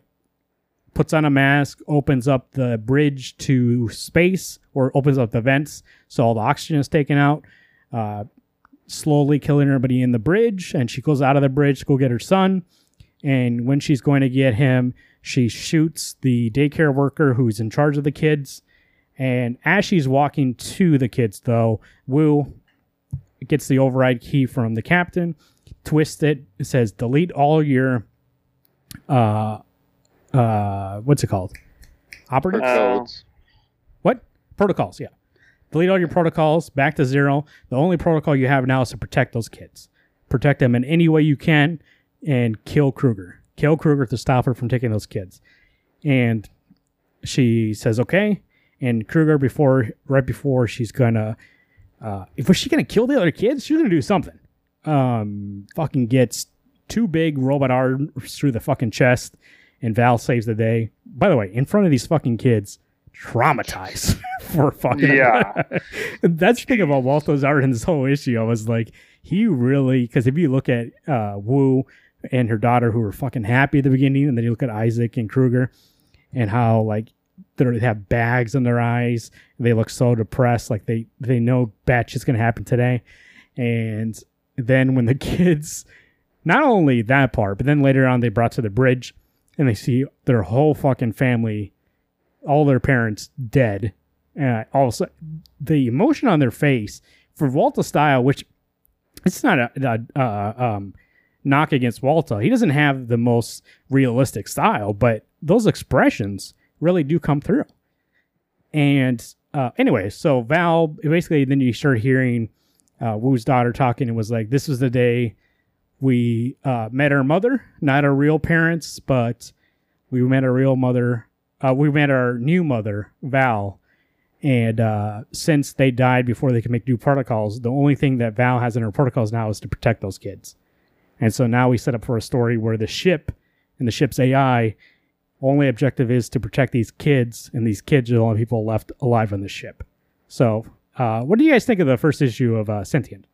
puts on a mask, opens up the bridge to space, or opens up the vents so all the oxygen is taken out. Uh, slowly killing everybody in the bridge, and she goes out of the bridge to go get her son. And when she's going to get him, she shoots the daycare worker who's in charge of the kids. And as she's walking to the kids, though, Wu gets the override key from the captain, twists it, it says delete all your uh uh what's it called? Uh, what? Protocols, yeah. Delete all your protocols, back to zero. The only protocol you have now is to protect those kids. Protect them in any way you can and kill Kruger. Kill Kruger to stop her from taking those kids. And she says, okay. And Kruger, before right before she's gonna uh if was she gonna kill the other kids, she's gonna do something. Um fucking gets two big robot arms through the fucking chest, and Val saves the day. By the way, in front of these fucking kids, traumatized for fucking Yeah. That's the thing about in this whole issue. I was like, he really because if you look at uh, Wu and her daughter, who were fucking happy at the beginning, and then you look at Isaac and Kruger, and how like they're- they have bags in their eyes, they look so depressed, like they they know bad shit's gonna happen today, and then when the kids, not only that part, but then later on they brought to the bridge, and they see their whole fucking family all their parents dead. Uh, also, the emotion on their face for Walta style, which it's not a, a, a um, knock against Walta. He doesn't have the most realistic style, but those expressions really do come through. And uh, anyway, so Val basically then you start hearing uh, Wu's daughter talking and was like, "This was the day we uh, met our mother, not our real parents, but we met our real mother. Uh, we met our new mother, Val." And uh, since they died before they could make new protocols, the only thing that Val has in her protocols now is to protect those kids. And so now we set up for a story where the ship and the ship's AI only objective is to protect these kids, and these kids are the only people left alive on the ship. So, uh, what do you guys think of the first issue of uh, Sentient?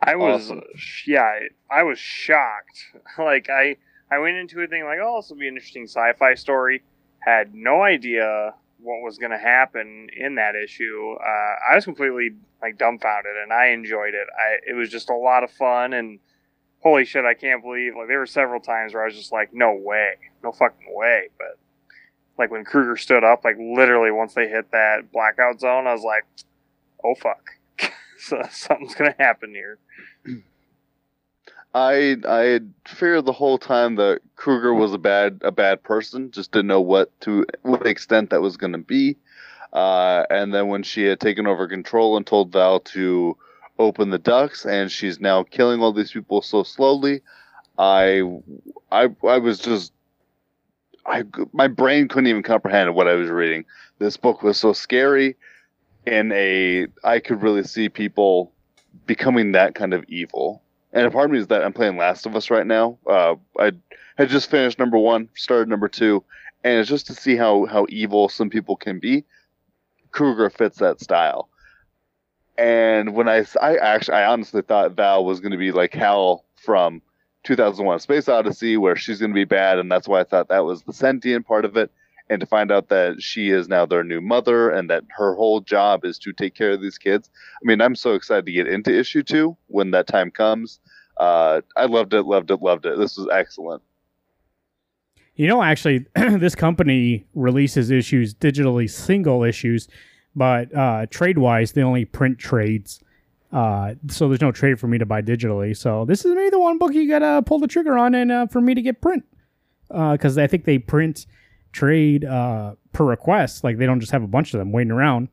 I was, Awesome. yeah, I was shocked. like I, I went into a thing like, oh, this will be an interesting sci-fi story. Had no idea what was going to happen in that issue. Uh, I was completely like dumbfounded, and I enjoyed it. I, it was just a lot of fun, and holy shit, I can't believe like there were several times where I was just like, no way, no fucking way. But like when Kruger stood up, like literally once they hit that blackout zone, I was like, oh fuck. so something's gonna happen here. I I feared the whole time that Kruger was a bad a bad person. Just didn't know what to what extent that was going to be. Uh, and then when she had taken over control and told Val to open the ducts, and she's now killing all these people so slowly, I I I was just I my brain couldn't even comprehend what I was reading. This book was so scary, in a I could really see people becoming that kind of evil. And a part of me is that I'm playing Last of Us right now. Uh, I had just finished number one, started number two, and it's just to see how how evil some people can be. Kruger fits that style. And when I, I actually, I honestly thought Val was going to be like Hal from 2001: Space Odyssey, where she's going to be bad, and that's why I thought that was the sentient part of it. And to find out that she is now their new mother, and that her whole job is to take care of these kids. I mean, I'm so excited to get into issue two when that time comes. Uh, I loved it, loved it, loved it. This was excellent. You know, actually, this company releases issues digitally, single issues, but uh, trade wise, they only print trades. Uh, so there's no trade for me to buy digitally. So this is maybe the one book you gotta pull the trigger on, and uh, for me to get print, because I think they print trade uh, per request. Like they don't just have a bunch of them waiting around.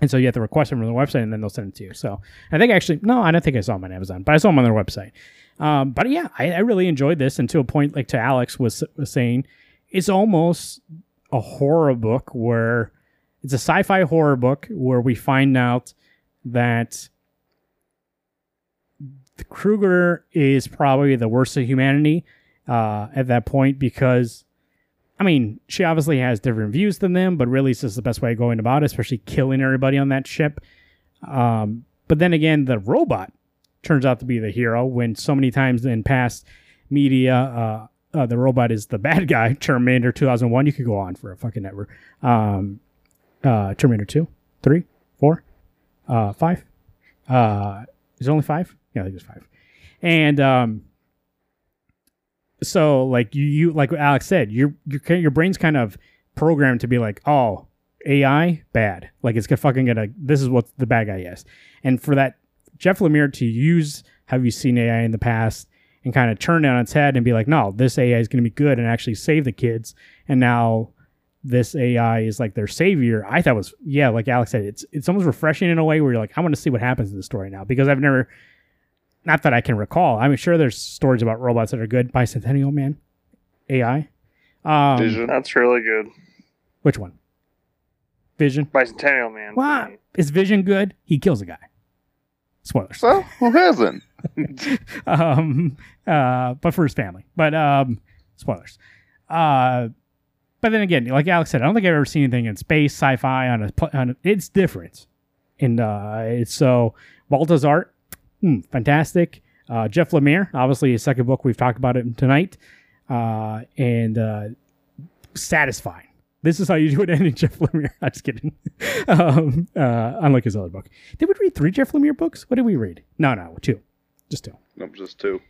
And so you have to request them from the website and then they'll send it to you. So I think actually, no, I don't think I saw them on Amazon, but I saw them on their website. Um, but yeah, I, I, really enjoyed this. And to a point, like to Alex was, was saying, it's almost a horror book where it's a sci fi horror book where we find out that Kruger is probably the worst of humanity uh, at that point because I mean, she obviously has different views than them, but really, this is the best way of going about it, especially killing everybody on that ship. Um, but then again, the robot turns out to be the hero when so many times in past media, uh, uh, the robot is the bad guy. Terminator 2001, you could go on for a fucking ever. Um, uh, Terminator 2, 3, 4, uh, 5. Uh, is only 5? Yeah, I think it's 5. And um, so like you, you like Alex said, your your your brain's kind of programmed to be like, oh, AI bad. Like it's gonna fucking gonna. This is what the bad guy is. And for that, Jeff Lemire to use have you seen AI in the past and kind of turn it on its head and be like, no, this AI is gonna be good and actually save the kids. And now this AI is like their savior. I thought was yeah, like Alex said, it's it's almost refreshing in a way where you're like, I want to see what happens in the story now because I've never not that I can recall. I'm sure there's stories about robots that are good. Bicentennial Man, AI. Um, Vision. That's really good. Which one? Vision. Bicentennial Man. What? Is Vision good? He kills a guy. Spoilers. Well, who hasn't? um, uh, but for his family. But um, spoilers. Uh, but then again, like Alex said, I don't think I've ever seen anything in space, sci-fi on a. On a it's different, and uh, it's so Walta's art mm, fantastic. Uh, Jeff Lemire, obviously his second book, we've talked about it tonight, uh, and uh, satisfying. This is how you do it ending Jeff Lemire. I'm just kidding. um, uh, unlike his other book. Did we read three Jeff Lemire books? What did we read? No, no, two. Just two. No, just two.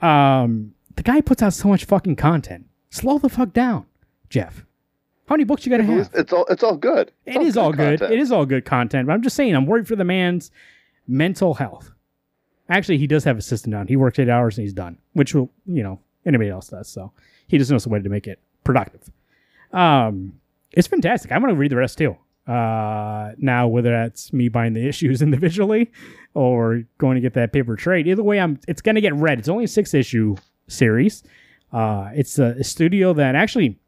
Um, the guy puts out so much fucking content. Slow the fuck down, Jeff. How many books you got to have? It's all it's all good. It's it all is good all good. Content. It is all good content. But I'm just saying, I'm worried for the man's mental health. Actually, he does have a system down. He works eight hours and he's done, which will, you know, anybody else does. So he just knows a way to make it productive. Um, it's fantastic. I'm going to read the rest too. Uh, now, whether that's me buying the issues individually or going to get that paper trade, either way, I'm. It's going to get read. It's only a six issue series. Uh, it's a, a studio that actually,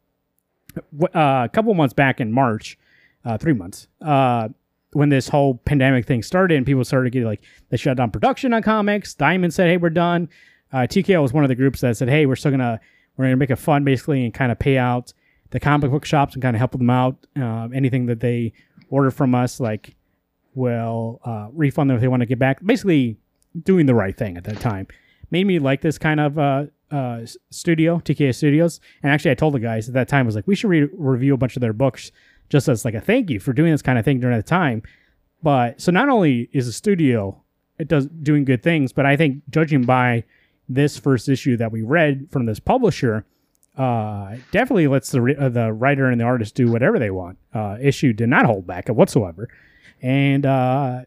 uh, a couple months back in March, uh, three months, uh, when this whole pandemic thing started and people started getting like they shut down production on comics. Diamond said, "Hey, we're done." Uh, TKO was one of the groups that said, "Hey, we're still gonna we're gonna make a fund basically and kind of pay out the comic book shops and kind of help them out. Uh, anything that they order from us, like, will uh, refund them if they want to get back. Basically, doing the right thing at that time made me like this kind of uh, studio, TKO Studios. And actually, I told the guys at that time I was like, we should re- review a bunch of their books just as like a thank you for doing this kind of thing during the time. But so not only is the studio it does doing good things, but I think judging by this first issue that we read from this publisher, uh, definitely lets the uh, the writer and the artist do whatever they want. Uh, issue did not hold back whatsoever, and uh,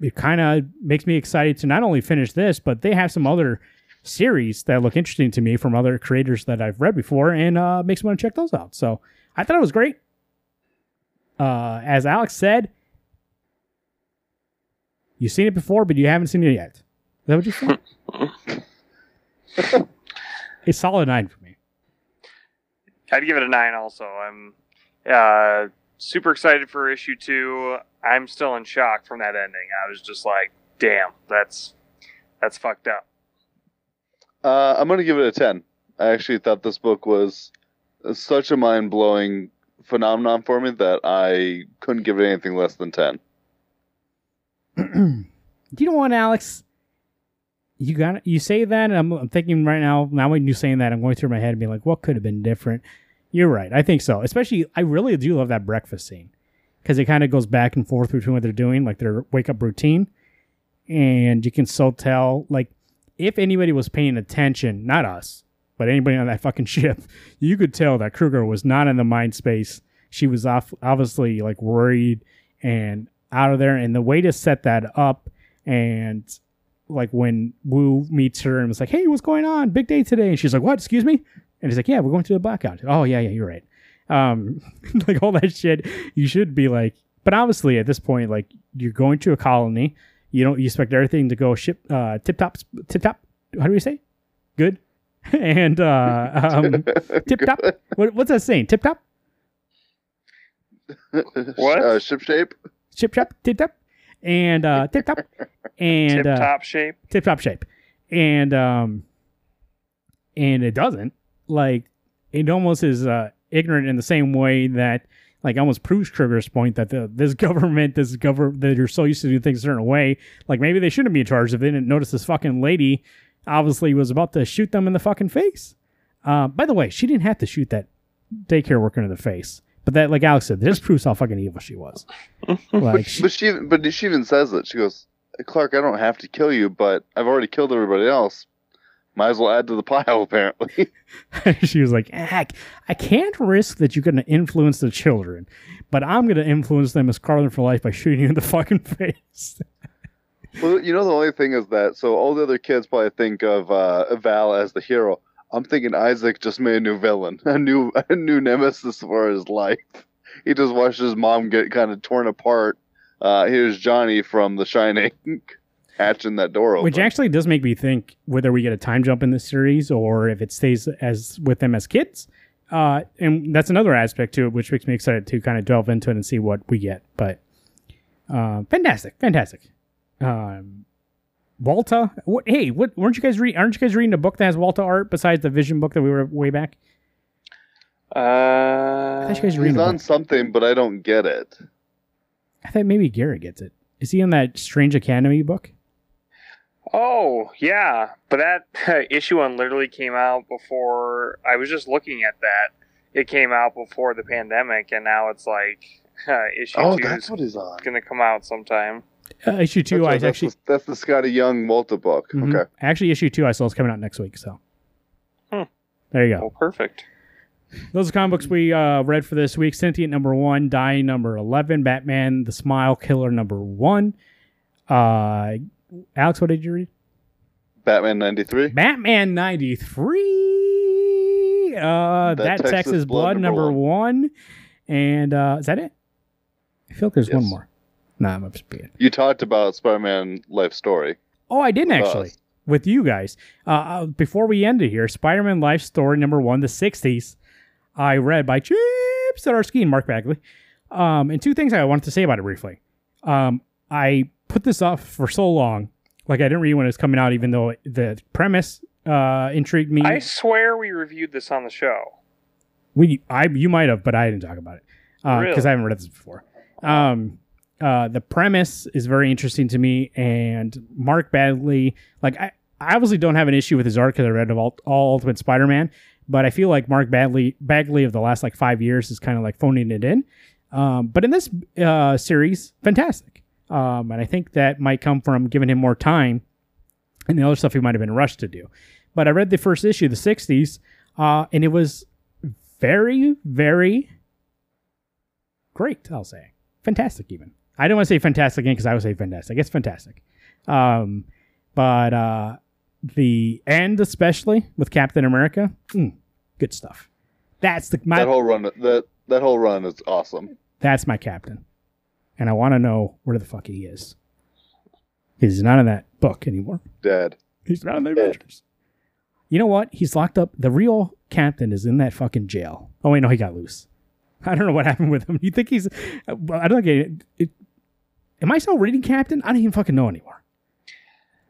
it kind of makes me excited to not only finish this, but they have some other series that look interesting to me from other creators that I've read before, and uh, makes me want to check those out. So I thought it was great. Uh, as Alex said, you've seen it before, but you haven't seen it yet. Is that what you said? a solid nine for me. I'd give it a nine. Also, I'm uh, super excited for issue two. I'm still in shock from that ending. I was just like, "Damn, that's that's fucked up." Uh, I'm gonna give it a ten. I actually thought this book was such a mind blowing phenomenon for me that I couldn't give it anything less than ten. Do you know what, Alex? You got you say that, and I'm, I'm thinking right now. Now when you're saying that, I'm going through my head and being like, what could have been different? You're right. I think so. Especially, I really do love that breakfast scene because it kind of goes back and forth between what they're doing, like their wake up routine, and you can so tell, like, if anybody was paying attention, not us, but anybody on that fucking ship, you could tell that Kruger was not in the mind space. She was off, obviously like worried and out of there. And the way to set that up, and like when Wu meets her and was like, "Hey, what's going on? Big day today," and she's like, "What? Excuse me?" And he's like, "Yeah, we're going to the blackout." Oh yeah, yeah, you're right. Um, like all that shit, you should be like. But obviously, at this point, like you're going to a colony, you don't you expect everything to go ship uh, tip top, tip top. How do we say? Good. and uh, um, tip top. What, what's that saying? Tip top. What? Uh, ship shape? Ship chop. Tip top. And uh, tip top. And Tip uh, top shape. tip top shape. And um, and it doesn't. Like it almost is uh ignorant in the same way that like almost proves Kruger's point that the this government, this government that you're so used to do things a certain way, like maybe they shouldn't be in charge if they didn't notice this fucking lady obviously was about to shoot them in the fucking face. Uh, by the way, she didn't have to shoot that daycare worker in the face. But that, like Alex said, this proves how fucking evil she was. Like, she, But she, but she even says it. She goes, "Clark, I don't have to kill you, but I've already killed everybody else. Might as well add to the pile." Apparently, she was like, Heck, I can't risk that you're going to influence the children, but I'm going to influence them as Carlin for life by shooting you in the fucking face. well, you know the only thing is that so all the other kids probably think of uh, Val as the hero. I'm thinking Isaac just made a new villain, a new a new nemesis for his life. He just watched his mom get kind of torn apart. Uh, here's Johnny from The Shining, hatching that door open. Which actually does make me think whether we get a time jump in this series or if it stays as with them as kids. Uh, and that's another aspect to it, which makes me excited to kind of delve into it and see what we get. But uh, fantastic, fantastic. Um, Walta, what, hey, what weren't you guys reading? Aren't you guys reading a book that has Walta art besides the Vision book that we were way back? Uh, thought you guys reading He's on book. something, but I don't get it. I thought maybe Garrett gets it. Is he on that Strange Academy book? Oh yeah, but that issue one literally came out before. I was just looking at that. It came out before the pandemic, and now it's like uh, issue Oh, two that's is on. going to come out sometime. Uh, issue two, That's, I right, that's actually the, that's the Skottie Young Malta book. Mhm. Okay. actually issue two I saw is coming out next week. So Hmm. there you go. Oh, perfect. Those are comic books we uh, read for this week. Sentient number one, Die number eleven, Batman the Smile Killer number one. Uh, Alex, what did you read? Batman 93. Batman ninety three. Uh, that, Texas, Blood, number, one. and uh, is that it? I feel like there's one Yes. more. Nah, I'm just being. You talked about Spider-Man life story. Oh, I didn't With actually. us. With you guys. Uh, uh, before we end it here, Spider Man Life Story number one, the 60s, I read by Chip Zdarsky and Mark Bagley. Um, and two things I wanted to say about it briefly. Um, I put this off for so long. Like, I didn't read when it was coming out, even though the premise uh, intrigued me. I swear we reviewed this on the show. We, I, you might have, but I didn't talk about it because Really? I haven't read this before. Um, uh, the premise is very interesting to me, and Mark Bagley, like I, I obviously don't have an issue with his art because I read of all, all Ultimate Spider-Man, but I feel like Mark Bagley, Bagley of the last like five years is kind of like phoning it in. Um, but in this uh, series, fantastic, um, and I think that might come from giving him more time and the other stuff he might have been rushed to do. But I read the first issue, the '60s, uh, and it was very, very great. I'll say fantastic. Even I don't want to say fantastic again because I would say fantastic. It's fantastic. Um, but uh, the end, especially with Captain America, mm, good stuff. That's the my that whole run that that whole run is awesome. that's my captain, and I want to know where the fuck he is. He's not in that book anymore. Dead. He's not in the Avengers. You know what? He's locked up. The real Captain is in that fucking jail. Oh wait, no, he got loose. I don't know what happened with him. You think he's? I don't think. It, it, am I still reading Captain? I don't even fucking know anymore.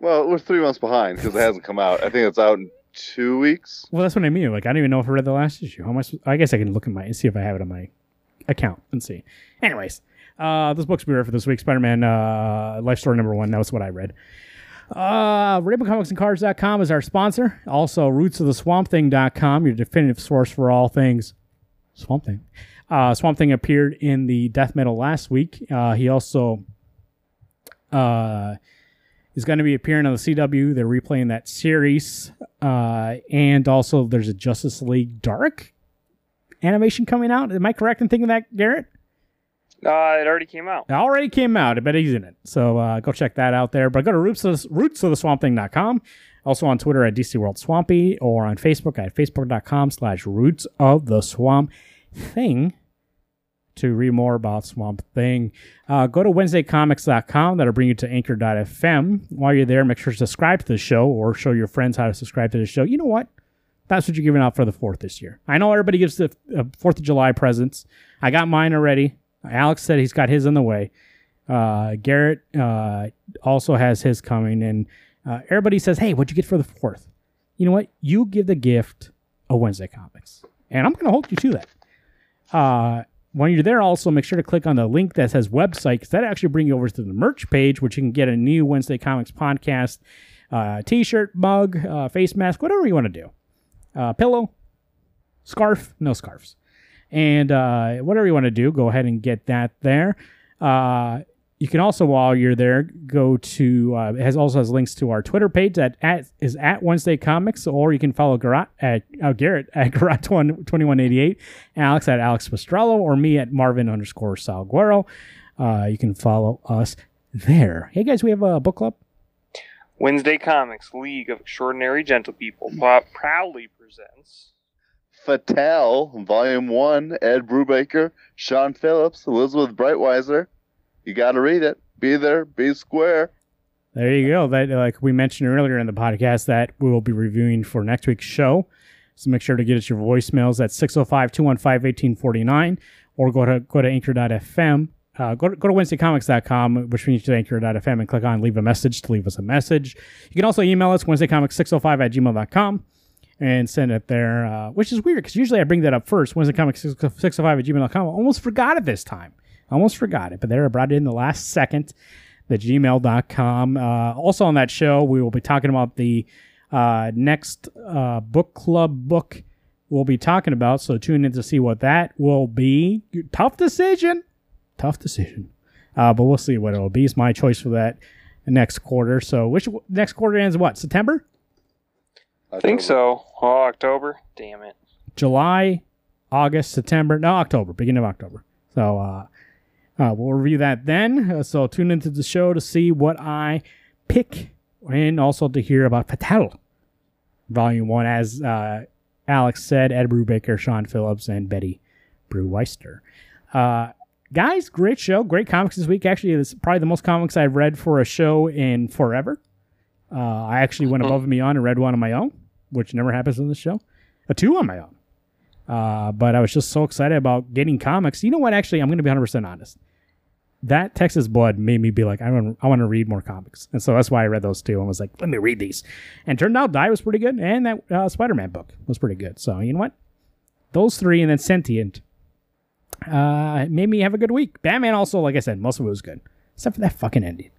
Well, we're three months behind because it hasn't come out. I think it's out in two weeks. Well, that's what I mean. Like, I don't even know if I read the last issue. How much? I guess I can look at my see if I have it on my account and see. Anyways, uh, this book's be read for this week. Spider-Man uh, Life Story number one. That was what I read. Uh, RainbowComicsAndCards.com is our sponsor. Also, RootsOfTheSwampThing.com, your definitive source for all things Swamp Thing. Uh, Swamp Thing appeared in the death metal last week. Uh, he also uh, is going to be appearing on the CW. They're replaying that series. Uh, and also, there's a Justice League Dark animation coming out. Am I correct in thinking that, Garrett? Uh, it already came out. It already came out. I bet he's in it. So uh, go check that out there. But go to roots of, roots of the swamp thing.com. Also on Twitter at DC World Swampy or on Facebook at facebook.com slash roots of the swamp thing to read more about Swamp Thing. Uh, go to WednesdayComics.com. That'll bring you to Anchor.fm. While you're there, make sure to subscribe to the show or show your friends how to subscribe to the show. You know what? That's what you're giving out for the 4th this year. I know everybody gives the uh, 4th of July presents. I got mine already. Alex said he's got his in the way. Uh, Garrett uh, also has his coming. And uh, everybody says, hey, what'd you get for the 4th? You know what? You give the gift of Wednesday Comics. And I'm going to hold you to that. Uh, when you're there, also make sure to click on the link that says website because that actually bring you over to the merch page, which you can get a new Wednesday Comics podcast, uh, t-shirt, mug, uh, face mask, whatever you want to do, pillow, scarf, no scarves, and uh, whatever you want to do, go ahead and get that there. Uh, you can also, while you're there, go to uh, it has also has links to our Twitter page that at, is at Wednesday Comics, or you can follow Garrett at uh, Garrett at Garrett twenty one eighty eight, Alex at Alex Prostrollo, or me at Marvin underscore Salguero. Uh, you can follow us there. Hey guys, we have a book club. Wednesday Comics League of Extraordinary Gentle People proudly presents Fatale, Volume One. Ed Brubaker, Sean Phillips, Elizabeth Breitweiser. You got to read it. Be there. Be square. There you go. That like we mentioned earlier in the podcast that we will be reviewing for next week's show. So make sure to get us your voicemails at 605-215-1849 or go to go to anchor.fm. Uh, go to, go to wednesdaycomics.com, which means to anchor.fm and click on leave a message to leave us a message. You can also email us wednesdaycomics605 at gmail.com and send it there, uh, which is weird because usually I bring that up first. Wednesdaycomics605 at gmail.com. Almost forgot it this time. Almost forgot it, but there I brought it in the last second. The gmail.com. Uh, also on that show, we will be talking about the uh, next uh, book club book we'll be talking about. So tune in to see what that will be. Tough decision. Tough decision. Uh, but we'll see what it will be. It's my choice for that next quarter. So which next quarter ends what? September? I think so. Oh, October. Damn it. July, August, September. No, October. Beginning of October. So uh, uh, we'll review that then. Uh, so tune into the show to see what I pick and also to hear about Fatale, Volume 1. As uh, Alex said, Ed Brubaker, Sean Phillips, and Betty Breweister. Uh, guys, great show. Great comics this week. Actually, it's probably the most comics I've read for a show in forever. Uh, I actually went above and beyond and read one on my own, which never happens in this show. A two on my own. Uh, but I was just so excited about getting comics. You know what? Actually, I'm going to be 100% honest that Texas Blood made me be like, I want, I want to read more comics, and so that's why I read those two and was like, let me read these. And turned out Die was pretty good, and that uh, Spider Man book was pretty good. So you know what, those three, and then Sentient, uh, made me have a good week. Batman also, like I said, most of it was good, except for that fucking ending.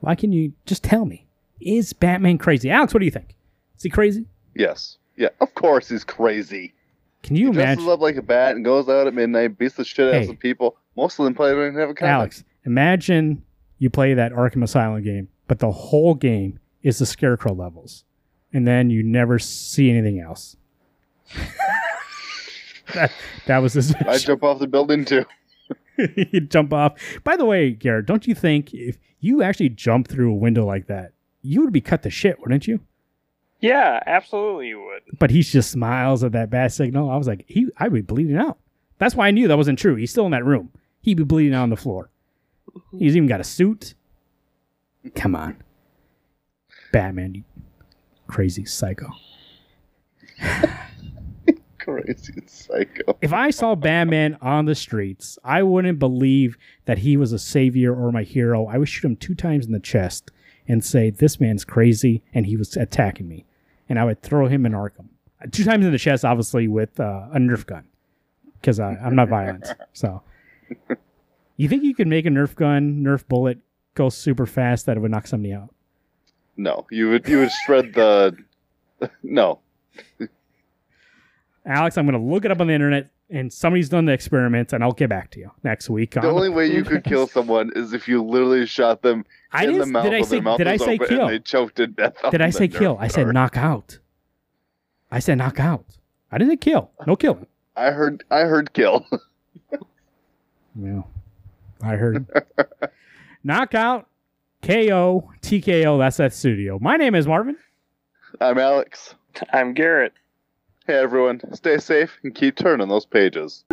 Why can you just tell me? Is Batman crazy? Alex, what do you think? Is he crazy? Yes. Yeah, of course he's crazy. Can you he imagine? dresses up like a bat and goes out at midnight, beats the shit out Hey. of some people. Most of them play don't even have a comic. Alex, imagine you play that Arkham Asylum game, but the whole game is the Scarecrow levels, and then you never see anything else. that, that was his. I jump off the building too. you jump off. By the way, Garrett, don't you think if you actually jump through a window like that, you would be cut to shit, wouldn't you? Yeah, absolutely you would. But he just smiles at that bad signal. I was like, he, I'd be bleeding out. That's why I knew that wasn't true. He's still in that room. He'd be bleeding out on the floor. He's even got a suit. Come on, Batman, you crazy psycho. crazy psycho. If I saw Batman on the streets, I wouldn't believe that he was a savior or my hero. I would shoot him two times in the chest and say, This man's crazy and he was attacking me. And I would throw him in Arkham. Two times in the chest, obviously, with uh, a Nerf gun because I'm not violent. So, you think you could make a Nerf gun, Nerf bullet go super fast that it would knock somebody out? No, you would you would shred the. No, Alex, I'm going to look it up on the internet and somebody's done the experiments and I'll get back to you next week. the only way you could kill someone is if you literally shot them I in the mouth did I while say their mouth did I say kill? they choked to death. Did I say kill? Nerf I said dart. knock out. I said knock out. I didn't say kill. No killing. I heard I heard kill. Yeah. I heard. Knockout, KO, TKO. That's that studio. My name is Marvin. I'm Alex. I'm Garrett. Hey everyone, stay safe and keep turning those pages.